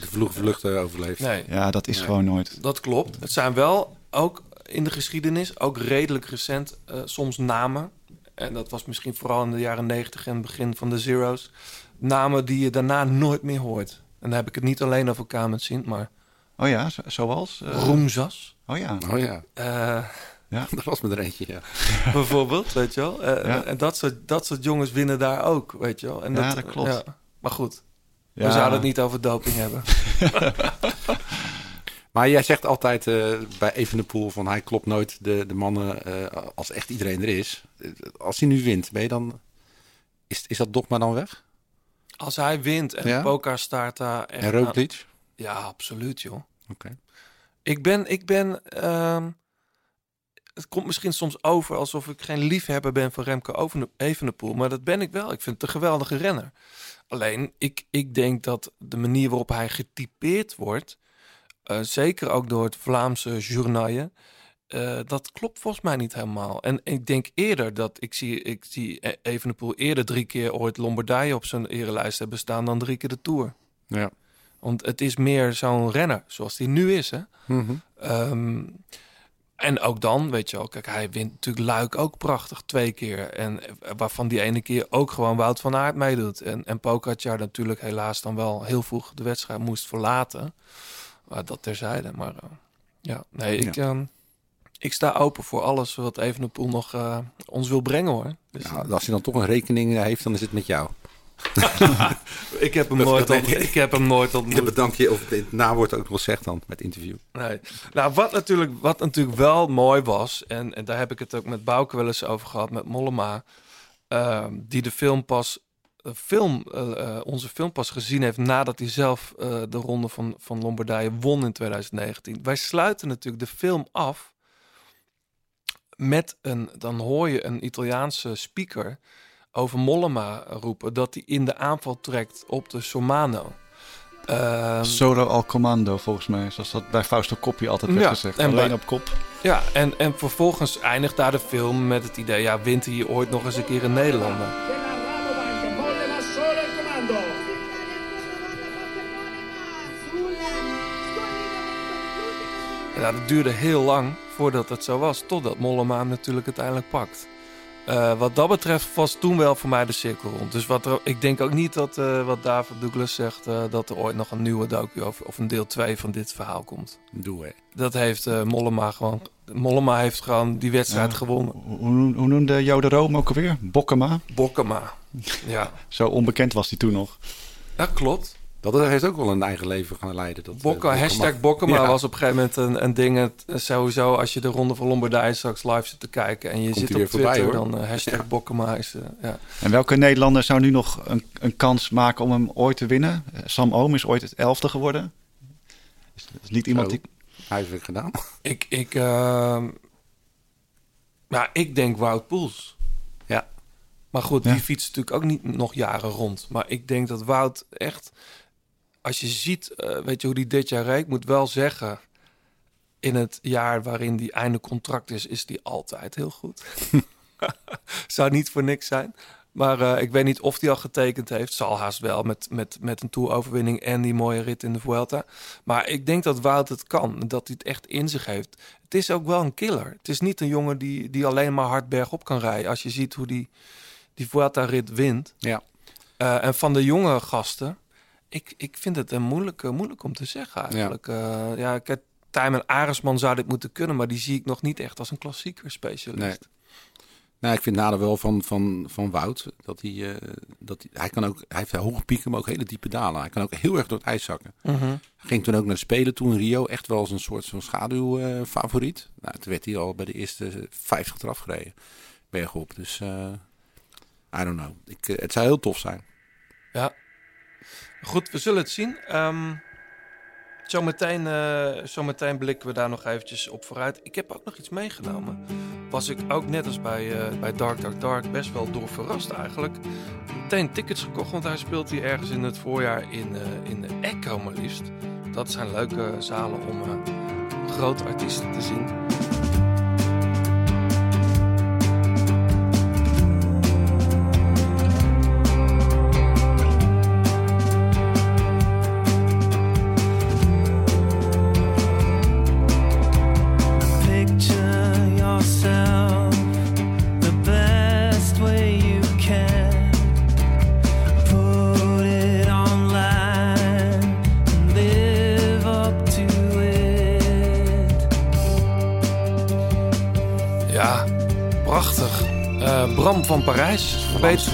de vloeg vlucht uh, overleeft. Nee. Ja, dat is Nee. gewoon nooit. Dat klopt. Het zijn wel ook in de geschiedenis, ook redelijk recent, eh, soms namen. En dat was misschien vooral in de jaren 90 en begin van de Zero's. Namen die je daarna nooit meer hoort. En dan heb ik het niet alleen over Kamen Sint, maar Oh ja, zo- zoals? eh, Roemzas. Oh ja. Oh ja. Eh, Ja. [LAUGHS] Dat was me er eentje, ja. [LAUGHS] bijvoorbeeld, weet je wel. Eh, Ja. En dat soort, dat soort jongens winnen daar ook, weet je wel. En Ja, dat klopt. Maar goed, we zouden het niet over doping hebben. [LAUGHS] Maar jij zegt altijd eh, bij Evenepoel van hij klopt nooit de, de mannen eh, als echt iedereen er is. Als hij nu wint, ben je dan... Is, is dat dogma dan weg? Als hij wint en Ja? Poca staat daar echt... En Roglic? Ja, absoluut, joh. Oké. Ik ben, ik ben, ehm, het komt misschien soms over alsof ik geen liefhebber ben van Remco Evenepoel, maar dat ben ik wel. Ik vind het een geweldige renner. Alleen, ik, ik denk dat de manier waarop hij getypeerd wordt, eh, zeker ook door het Vlaamse journaaien, eh, dat klopt volgens mij niet helemaal. En ik denk eerder dat ik zie, ik zie E- Evenepoel eerder drie keer ooit Lombardije op zijn erelijst hebben staan dan drie keer de Tour. Ja. Want het is meer zo'n renner zoals hij nu is. Hè? Mhm. Ehm, en ook dan, weet je wel, kijk, hij wint natuurlijk Luik ook prachtig twee keer. En eh, waarvan die ene keer ook gewoon Wout van Aert meedoet. En, en Pogacar natuurlijk helaas dan wel heel vroeg de wedstrijd moest verlaten. Maar dat terzijde. Maar eh, ja, nee, ik, ehm, ik sta open voor alles wat Evenepoel nog eh, ons wil brengen hoor. Dus, Nou, als hij dan toch een rekening eh, heeft, dan is het met jou. [LAUGHS] ik, heb hem nooit ik heb hem nooit ontmoet. Ja, bedank je. Of het nawoord ook nog zegt dan, met interview. Nee. Nou, wat natuurlijk, wat natuurlijk wel mooi was, en, en daar heb ik het ook met Bouke wel eens over gehad, met Mollema, ehm, die de film pas, film, eh, onze film pas gezien heeft nadat hij zelf eh, de ronde van, van Lombardije won in 2019. Wij sluiten natuurlijk de film af met een, dan hoor je een Italiaanse speaker over Mollema roepen dat hij in de aanval trekt op de Somano. Ehm, Solo al commando, volgens mij. Zoals dat bij Fausto Coppi altijd werd Ja, gezegd. en Alleen bij- op kop. Ja, en, en vervolgens eindigt daar de film met het idee... ja, wint hij ooit nog eens een keer een Nederlander? En nou, dat duurde heel lang voordat het zo was... totdat Mollema hem natuurlijk uiteindelijk pakt. Eh, wat dat betreft was toen wel voor mij de cirkel rond. Dus wat er, ik denk ook niet dat, eh, wat David Douglas zegt... eh, dat er ooit nog een nieuwe docu over, of een deel 2 van dit verhaal komt. Doe hè. Dat heeft eh, Mollema gewoon... Mollema heeft gewoon die wedstrijd gewonnen. Hoe, noemde Jo de Room ook alweer? Bokkema? Bokkema, ja. [LAUGHS] Zo onbekend was hij toen nog. Dat klopt. Dat heeft ook wel een eigen leven gaan leiden. Dat, eh, Bokka, hashtag Bokkema Ja. was op een gegeven moment een, een ding. Het, eh, sowieso, als je de Ronde van Lombardije straks live zit te kijken... en je Komt zit op weer voorbij, Twitter, hoor. dan eh, hashtag Ja. Bokkema is... ja. En welke Nederlander zou nu nog een, een kans maken om hem ooit te winnen? Sam Oom is ooit het elfde geworden. Is, is niet iemand Zo. die... Hij heeft het gedaan. [LAUGHS] Ik, ik, ehm, nou, ik denk Wout Poels. Ja. Maar goed, Ja. die fietst natuurlijk ook niet nog jaren rond. Maar ik denk dat Wout echt... Als je ziet, eh, weet je hoe die dit jaar reed? Ik moet wel zeggen... In het jaar waarin die einde contract is, is die altijd heel goed. [LAUGHS] Zou niet voor niks zijn. Maar eh, ik weet niet of hij al getekend heeft. Zal haast wel met, met, met een toeroverwinning en die mooie rit in de Vuelta. Maar ik denk dat Wout het kan. Dat hij het echt in zich heeft. Het is ook wel een killer. Het is niet een jongen die, die alleen maar hard bergop kan rijden. Als je ziet hoe die, die Vuelta-rit wint. Ja. Eh, en van de jonge gasten, ik, ik vind het een moeilijk, moeilijk om te zeggen eigenlijk. Ja, ja kijk, Tijmen Aresman zou dit moeten kunnen, maar die zie ik nog niet echt als een klassieker specialist. Nee. Nou, ik vind nadeel wel van, van, van Wout. Dat hij, eh, dat hij, hij kan ook, hij heeft hoge pieken, maar ook hele diepe dalen. Hij kan ook heel erg door het ijs zakken. Mhm. Hij ging toen ook naar Spelen toen in Rio. Echt wel als een soort van schaduwfavoriet. nou, toen werd hij al bij de eerste 50 eraf gereden. Bergop. Dus, eh I don't know. Ik, eh, het zou heel tof zijn. Ja. Goed, we zullen het zien. Ehm zometeen, eh, zometeen blikken we daar nog eventjes op vooruit. Ik heb ook nog iets meegenomen. Was ik ook net als bij, eh, bij Dark Dark Dark best wel door verrast eigenlijk. Meteen tickets gekocht, want hij speelt hier ergens in het voorjaar in, eh, in de Echo maar liefst. Dat zijn leuke zalen om grote artiesten te zien.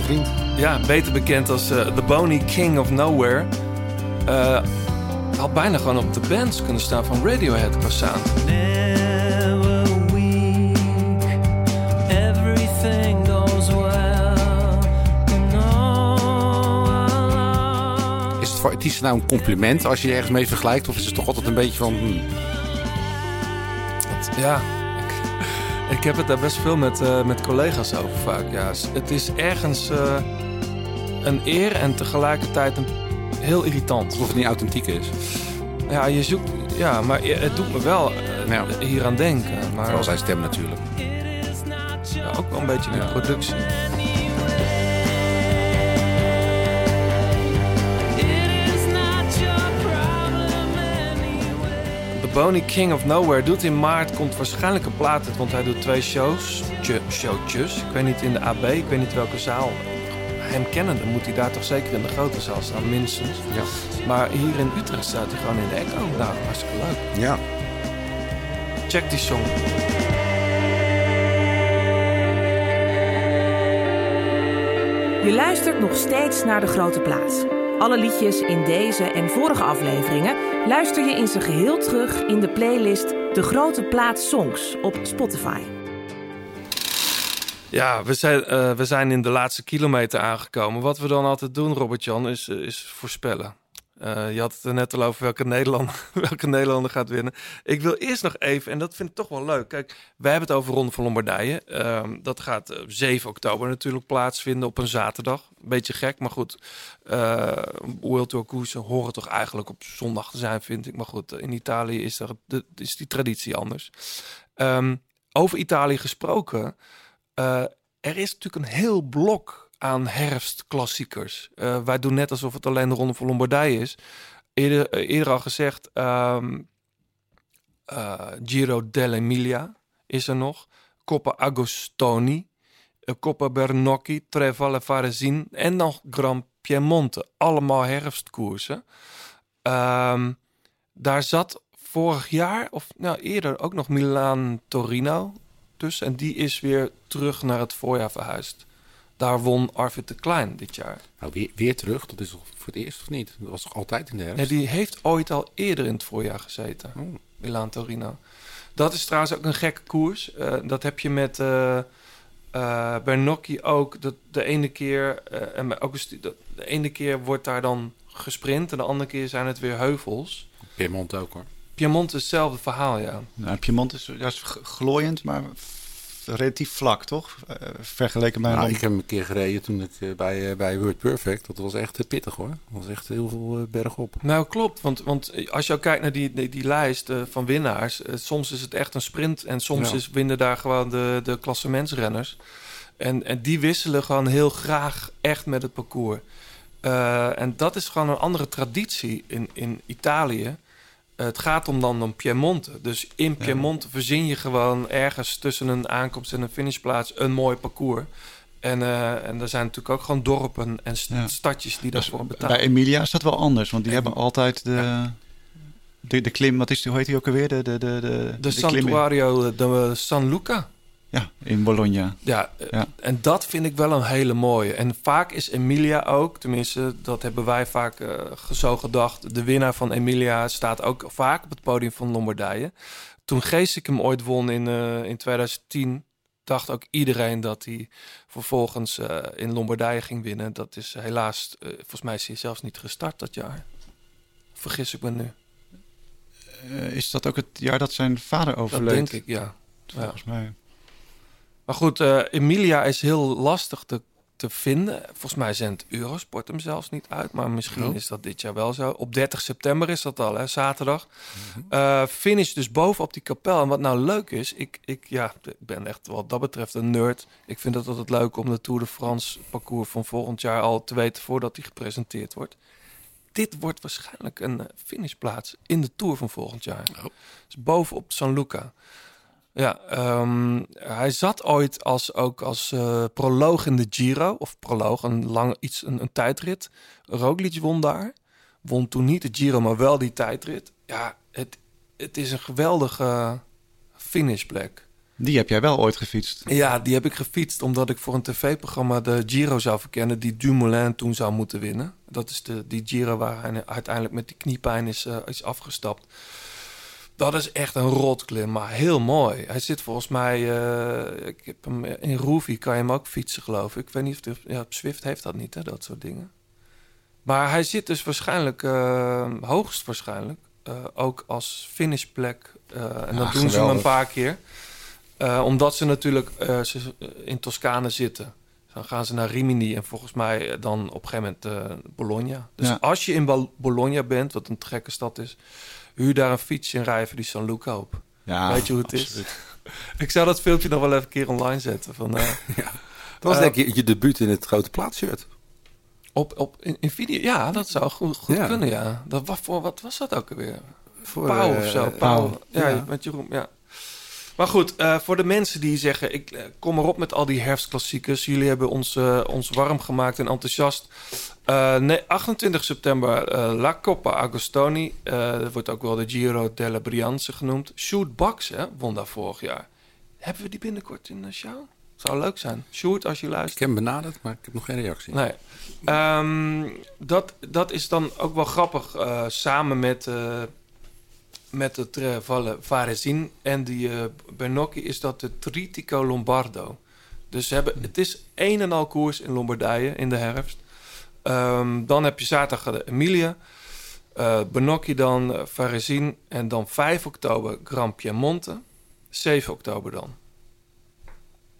Vriend. Ja, beter bekend als eh, The Bony King of Nowhere. Eh, had bijna gewoon op de bands kunnen staan van Radiohead qua sound. Never weak, everything goes well. Is het voor artiesten nou een compliment als je je ergens mee vergelijkt? Of is het toch altijd een beetje van... hmm, Ja, ik, heb het daar best veel met, eh, met collega's over vaak. Ja, het is ergens eh, een eer en tegelijkertijd een, heel irritant. Alsof het niet authentiek is. Ja, je zoekt... Ja, maar het doet me wel eh, hier aan denken. Maar, Vooral zijn stem natuurlijk. Ja, ook wel een beetje de productie. The Bony King of Nowhere doet in maart, komt waarschijnlijk een plaat uit, want hij doet twee shows, tje- showtjes. Ik weet niet in de AB, ik weet niet welke zaal. Hem kennende moet hij daar toch zeker in de grote zaal staan, minstens. Ja. Maar hier in Utrecht staat hij gewoon in de Echo. Nou, hartstikke leuk. Ja. Check die song. Je luistert nog steeds naar De Grote Plaats. Alle liedjes in deze en vorige afleveringen luister je in zijn geheel terug in de playlist De Grote Plaats Songs op Spotify. Ja, we zijn, eh, we zijn in de laatste kilometer aangekomen. Wat we dan altijd doen, Robert-Jan, is, eh, is voorspellen. Eh, je had het er net al over welke Nederlander, [LAUGHS] welke Nederlander gaat winnen. Ik wil eerst nog even, en dat vind ik toch wel leuk. Kijk, wij hebben het over Ronde van Lombardije. Ehm, dat gaat eh, 7 oktober natuurlijk plaatsvinden op een zaterdag. Beetje gek, maar goed. Uh, Tour koersen horen toch eigenlijk op zondag te zijn, vind ik. Maar goed, in Italië is, er, is die traditie anders. Ehm, over Italië gesproken... Er is natuurlijk een heel blok aan herfstklassiekers. Uh, wij doen net alsof het alleen de Ronde van Lombardije is. Eerder, uh, eerder al gezegd, um, Giro dell'Emilia is er nog. Coppa Agostoni, Coppa Bernocchi, Trevalle Varesin en nog Grand Piemonte. Allemaal herfstkoersen. Um, daar zat vorig jaar, of nou eerder ook nog Milaan-Torino tussen. En die is weer terug naar het voorjaar verhuisd. Daar won Arvid de Klein dit jaar. Nou, weer, weer terug? Dat is toch voor het eerst of niet? Dat was toch altijd in de herfst? Nee, die heeft ooit al eerder in het voorjaar gezeten. Oh. Milaan Torino. Dat is trouwens ook een gekke koers. Uh, dat heb je met uh, uh, Bernocchi ook. Dat de ene keer en August, de ene keer wordt daar dan gesprint en de andere keer zijn het weer heuvels. Piemont ook hoor. Piemont is hetzelfde verhaal, ja. Nou, Piemont is, ja, is glooiend, maar relatief vlak, toch? Uh, vergeleken bij... Nou, ik heb hem een keer gereden toen ik uh, bij, uh, bij Word Perfect. Dat was echt pittig hoor. Dat was echt heel veel berg op. Nou, klopt. Want, want als je ook kijkt naar die, die, die lijst van winnaars... soms is het echt een sprint en soms ja. is, winnen daar gewoon de, de klassementsrenners. En, en die wisselen gewoon heel graag echt met het parcours. en dat is gewoon een andere traditie in, in Italië... Het gaat om dan om Piemonte. Dus in Piemonte ja. verzin je gewoon ergens tussen een aankomst en een finishplaats een mooi parcours. En, uh, en er zijn natuurlijk ook gewoon dorpen en st ja. stadjes die daarvoor betalen. Bij Emilia is dat wel anders, want die en, hebben altijd de, ja. de, de klim, wat is die, hoe heet die ook alweer? De, de, de, de, de, de Santuario de San Luca. Ja, in Bologna. Ja, ja, en dat vind ik wel een hele mooie. En vaak is Emilia ook, tenminste, dat hebben wij vaak uh, zo gedacht. De winnaar van Emilia staat ook vaak op het podium van Lombardije. Toen Geesik hem ooit won in, uh, in 2010, dacht ook iedereen dat hij vervolgens uh, in Lombardije ging winnen. Dat is helaas, volgens mij is hij zelfs niet gestart dat jaar. Vergis ik me nu. is dat ook het jaar dat zijn vader overleed? Dat denk ik, ja. Volgens ja. mij. Maar goed, uh, Emilia is heel lastig te, te vinden. Volgens mij zendt Eurosport hem zelfs niet uit. Maar misschien oh. is dat dit jaar wel zo. Op 30 september is dat al, hè, zaterdag. Mm -hmm. uh, finish dus boven op die kapel. En wat nou leuk is, ik, ik, ja, ik ben echt wat dat betreft een nerd. Ik vind het altijd leuk om de Tour de France parcours van volgend jaar al te weten voordat die gepresenteerd wordt. Dit wordt waarschijnlijk een finishplaats in de Tour van volgend jaar. Oh. Dus bovenop San Luca. Ja, um, hij zat ooit als, ook als uh, proloog in de Giro. Of proloog, een, lang, iets, een, een tijdrit. Roglic won daar. Won toen niet de Giro, maar wel die tijdrit. Ja, het, het is een geweldige finishplek. Die heb jij wel ooit gefietst. Ja, die heb ik gefietst omdat ik voor een tv-programma de Giro zou verkennen... die Dumoulin toen zou moeten winnen. Dat is de, die Giro waar hij uiteindelijk met die kniepijn is, eh, is afgestapt. Dat is echt een rotklim, maar heel mooi. Hij zit volgens mij... eh, ik heb hem, in Roevie kan je hem ook fietsen, geloof ik. Ik weet niet of... De, ja, op Zwift heeft dat niet, hè, dat soort dingen. Maar hij zit dus waarschijnlijk, eh, hoogstwaarschijnlijk... eh, ook als finishplek. en Ja, dan doen ze hem een paar keer. Omdat ze natuurlijk ze, in Toscane zitten. Dan gaan ze naar Rimini en volgens mij dan op een gegeven moment Bologna. Dus Ja. als je in Bologna bent, wat een gekke stad is... huur daar een fiets en rij even die San Luca op. Ja, Weet je hoe het absoluut. is? [LAUGHS] ik zou dat filmpje nog wel even een keer online zetten. Van, eh, [LAUGHS] Dat was eh, denk ik je debuut in het grote plaatshirt. Op, op, in, in video, ja, dat zou goed, goed Ja. kunnen, ja. Dat, wat, voor, wat was dat ook alweer? Voor, Pauw eh, of zo. Pauw. Pauw. Ja, Ja. met Jeroen, ja. Maar goed, eh, voor de mensen die zeggen... ik eh, kom erop met al die herfstklassiekers. Jullie hebben ons, eh, ons warm gemaakt en enthousiast. Nee, 28 september La Coppa Agostoni. Dat wordt ook wel de Giro della Brianza genoemd. Sjoerd Baks hè, won daar vorig jaar. Hebben we die binnenkort in de show? Zou leuk zijn. Sjoerd, als je luistert. Ik heb hem benaderd, maar ik heb nog geen reactie. Nee. Ehm, dat, dat is dan ook wel grappig. samen met, met het uh, Varesin en die eh Bernocchi is dat de Tritico Lombardo. Dus hebben, het is een en al koers in Lombardije in de herfst. Ehm, dan heb je zaterdag de Emilia. eh Bernocchi dan, uh, Varesin. En dan 5 oktober Gran Piemonte. 7 oktober dan.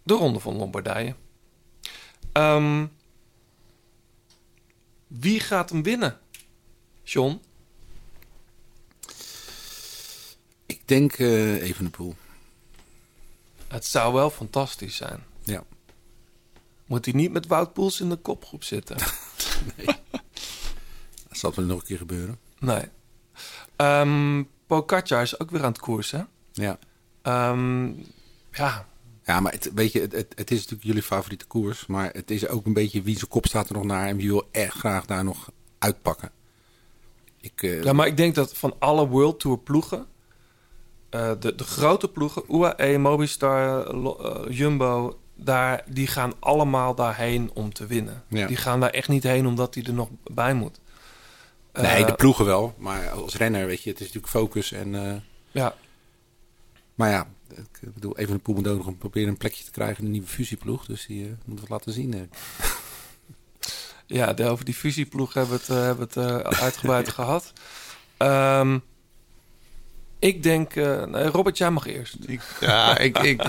De Ronde van Lombardije. Ehm, wie gaat hem winnen? John? Ik denk eh even de poel. Het zou wel fantastisch zijn. Ja. Moet hij niet met Wout Poels in de kopgroep zitten? [LAUGHS] Dat zal er nog een keer gebeuren. nee. Ehm Pogacar is ook weer aan het koersen. Ja. Ehm, ja, Ja, maar het, weet je, het, het, het is natuurlijk jullie favoriete koers. Maar het is ook een beetje wie zijn kop staat er nog naar. En wie wil echt graag daar nog uitpakken. Ik, eh, Ja, maar ik denk dat van alle World Tour ploegen... eh, de, de grote ploegen, UAE, Mobistar, Lo- eh, Jumbo... Daar, die gaan allemaal daarheen om te winnen. Ja. Die gaan daar echt niet heen omdat hij er nog bij moet. nee, Eh, de ploegen wel. Maar als renner, weet je, het is natuurlijk focus. En, Ja. Maar ja, ik bedoel, even een poel moet nog proberen een plekje te krijgen in een nieuwe fusieploeg. Dus die eh, moeten we laten zien. [LAUGHS] Ja, de, over die fusieploeg hebben we het, hebben we het uitgebreid [LAUGHS] gehad. Ehm, ik denk... eh, Robert, jij mag eerst. Ja, ik, ik,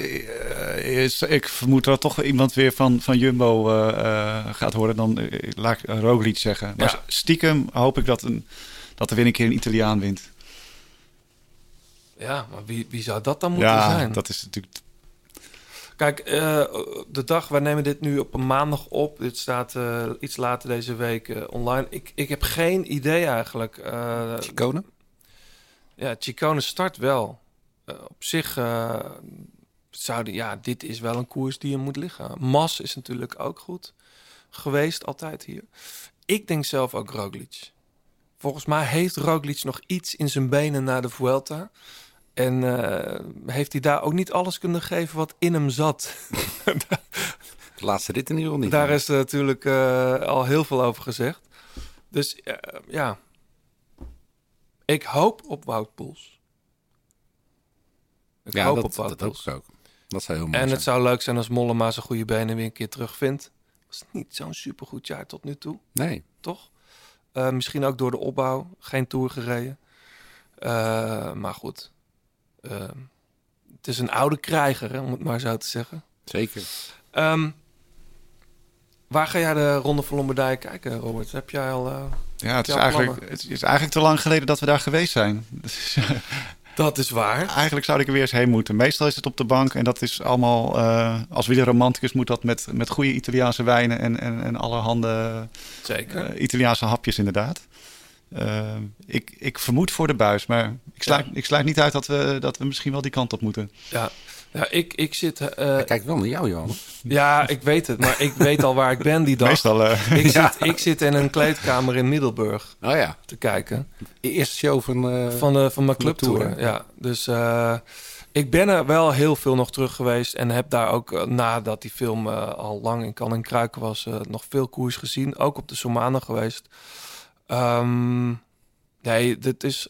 is- ik vermoed dat toch iemand weer van, van Jumbo eh, eh, gaat worden. Dan laat ik uh, Roglic zeggen. Maar Ja. stiekem hoop ik dat, een, dat er weer een keer een Italiaan wint. Ja, maar wie, wie zou dat dan moeten Ja, zijn? dat is natuurlijk... Kijk, eh, de dag, wij nemen dit nu op een maandag op. Dit staat eh, iets later deze week eh, online. Ik, ik heb geen idee eigenlijk. Uh, Chicone? Ja, Chicone start wel. Eh, op zich eh, zou die, ja, dit is wel een koers die je moet liggen. Mas is natuurlijk ook goed geweest, altijd hier. Ik denk zelf ook Roglic. Volgens mij heeft Roglic nog iets in zijn benen na de Vuelta. En uh, heeft hij daar ook niet alles kunnen geven wat in hem zat? [LAUGHS] De laatste rit in ieder geval niet. Daar is natuurlijk uh, al heel veel over gezegd. Dus uh, ja, ik hoop op Wout Poels. Ik ja, hoop dat, op Wout dat Poels. ook. Dat zou heel mooi En zijn. het zou leuk zijn als Mollema zijn goede benen weer een keer terugvindt. Was niet zo'n supergoed jaar tot nu toe. Nee. Toch? Uh, misschien ook door de opbouw. Geen Tour gereden. Uh, maar goed. Uh, het is een oude krijger, hè, om het maar zo te zeggen. Zeker. Um, waar ga jij de Ronde van Lombardije kijken, Robert? Heb jij al. Ja, het is, eigenlijk, het is eigenlijk te lang geleden dat we daar geweest zijn. [LAUGHS] dat is waar. Eigenlijk zou ik er weer eens heen moeten. Meestal is het op de bank en dat is allemaal. Uh, als wielerromanticus moet dat met, met goede Italiaanse wijnen en, en, en allerhande Zeker. Uh, Italiaanse hapjes, inderdaad. Uh, ik, ik vermoed voor de buis, maar ik sluit, ja. ik sluit niet uit dat we, dat we misschien wel die kant op moeten. Ja, Ja, ik, ik zit... eh, Kijk wel naar jou, Johan. [LAUGHS] Ja, ik weet het, maar ik weet al waar ik ben die dag. Meestal, eh, [LAUGHS] ik, [LAUGHS] ja. zit, ik zit in een kleedkamer in Middelburg Oh ja. te kijken. De eerste show van... eh, Van, de, van mijn clubtour. tour. Ja, dus eh, ik ben er wel heel veel nog terug geweest. En heb daar ook, nadat die film al lang in kan en kruiken was... nog veel koers gezien. Ook op de Somana geweest. Ehm, nee, dit is...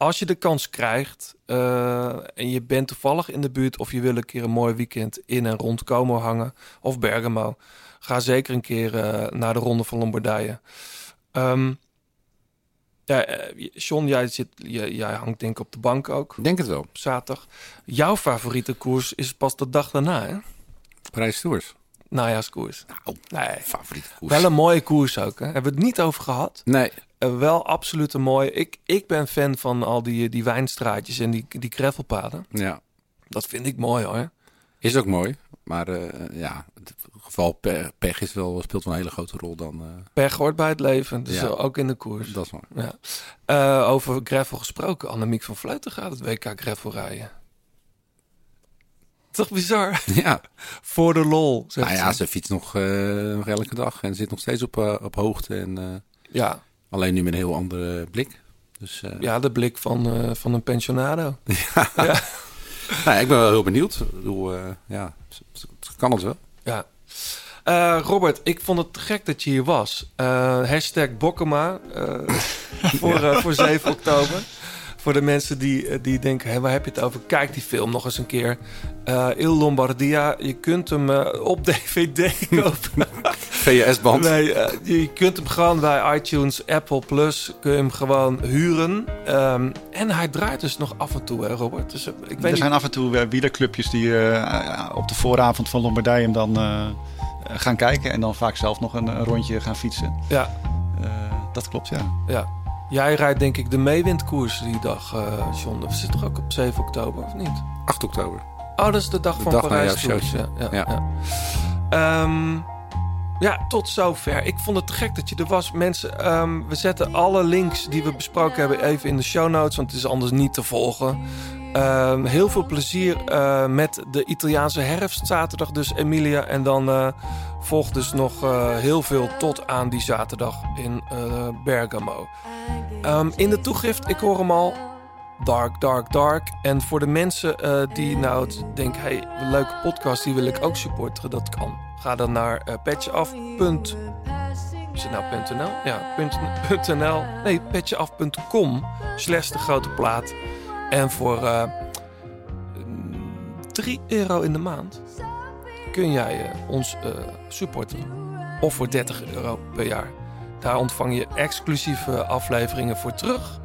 Als je de kans krijgt eh, en je bent toevallig in de buurt... of je wil een keer een mooi weekend in en rond Como hangen... of Bergamo, ga zeker een keer eh, naar de Ronde van Lombardije. Ja, eh, John, jij, zit, jij, jij hangt denk ik op de bank ook. Denk het wel. Zaterdag. Jouw favoriete koers is pas de dag daarna, hè? Parijs Tours. Najaarskoers. Nou, nee. favoriete koers. Wel een mooie koers ook, hè? Hebben we het niet over gehad? Nee. Eh, wel absoluut een mooie. Ik, ik ben fan van al die, die wijnstraatjes en die, die gravelpaden. Ja. Dat vind ik mooi, hoor. Is ook mooi. Maar eh, ja, het geval pe- pech is wel, speelt wel een hele grote rol dan. eh, Pech hoort bij het leven, dus Ja. ook in de koers. dat is mooi. Ja. Over gravel gesproken. Annemiek van Vleuten gaat het WK gravel rijden. Toch bizar? [LAUGHS] Ja. Voor de lol, zegt Nou ja, ze. fietst nog, eh, nog elke dag en zit nog steeds op, eh, op hoogte. En, eh, Ja. Alleen nu met een heel andere blik. Dus, Ja, de blik van, van een pensionado. [LAUGHS] ja. Nou ja, ik ben wel heel benieuwd. Bedoel, eh, ja, kan het wel. Ja. Robert, ik vond het gek dat je hier was. Eh, hashtag Bokkema [LAUGHS] voor, eh, voor 7 oktober. Voor de mensen die, eh, die denken, hé, waar heb je het over? Kijk die film nog eens een keer. Eh Il Lombardia, je kunt hem eh, op [LAUGHS] DVD kopen. [LAUGHS] VS-band. Nee, je kunt hem gewoon bij iTunes, Apple Plus, kun je hem gewoon huren. Ehm, en hij draait dus nog af en toe, hè Robert? Dus, ik weet er zijn af en toe wielerclubjes die op de vooravond van Lombardije hem dan gaan kijken. En dan vaak zelf nog een, een rondje gaan fietsen. Ja. Dat klopt, ja. Ja. Jij rijdt denk ik de meewindkoers die dag, eh John. We zitten toch ook op 7 oktober, of niet? 8 oktober. Oh, dat is de dag De van dag Parijs jouw. Ja, ja, Ja. ja. Ja, tot zover. Ik vond het te gek dat je er was. Mensen, ehm, we zetten alle links die we besproken hebben even in de show notes, want het is anders niet te volgen. Ehm, heel veel plezier eh, met de Italiaanse herfst zaterdag, dus Emilia. En dan eh, volgt dus nog eh, heel veel tot aan die zaterdag in Bergamo. Ehm, in de toegift, ik hoor hem al. Dark, dark, dark. En voor de mensen die nou denken... hey, een leuke podcast, die wil ik ook supporteren. Dat kan. Ga dan naar uh, patjeaf. Is het nou .nl? Ja, punt, .nl. Nee, patjeaf.com slash de grote plaat. En voor eh 3 euro in de maand kun jij eh, ons supporten. Of voor 30 euro per jaar. Daar ontvang je exclusieve afleveringen voor terug.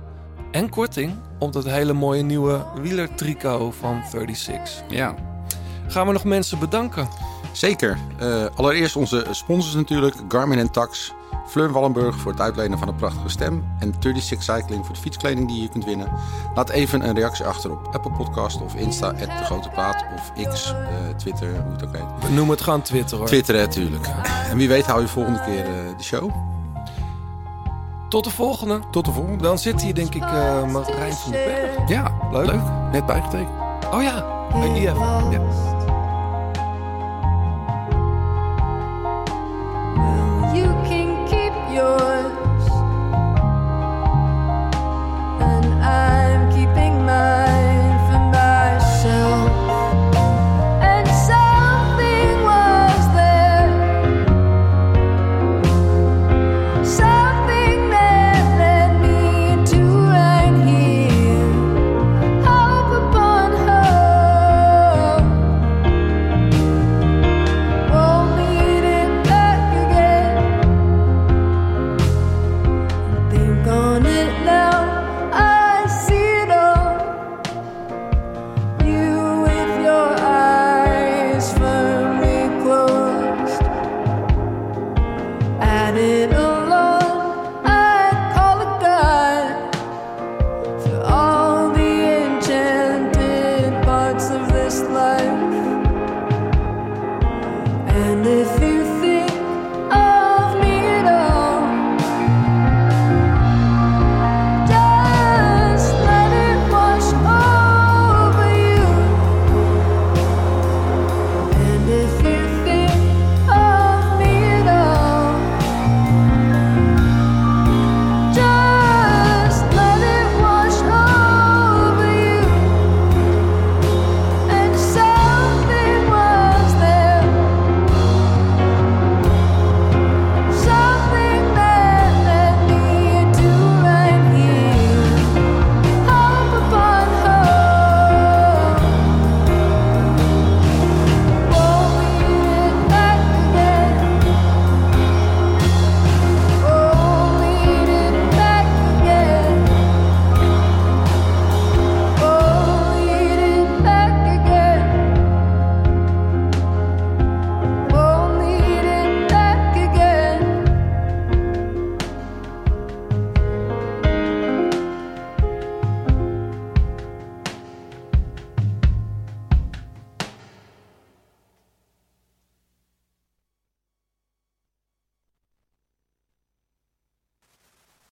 En korting op dat hele mooie nieuwe wielertrico van 36. Ja. Gaan we nog mensen bedanken? Zeker. Eh, allereerst onze sponsors natuurlijk. Garmin en Tax. Fleur Wallenburg voor het uitlenen van een prachtige stem. En 36 Cycling voor de fietskleding die je kunt winnen. Laat even een reactie achter op Apple Podcast of Insta, de Grote Plaat. Of X, eh, Twitter, hoe het ook heet. We noemen het gewoon Twitter hoor. Twitter natuurlijk. En wie weet hou je volgende keer eh, de show. Tot de volgende. Tot de volgende. Dan zit hier denk ik uh, Marijn van den Berg. Ja, leuk. leuk. Net bijgetekend. Oh ja, bij IF. Ja.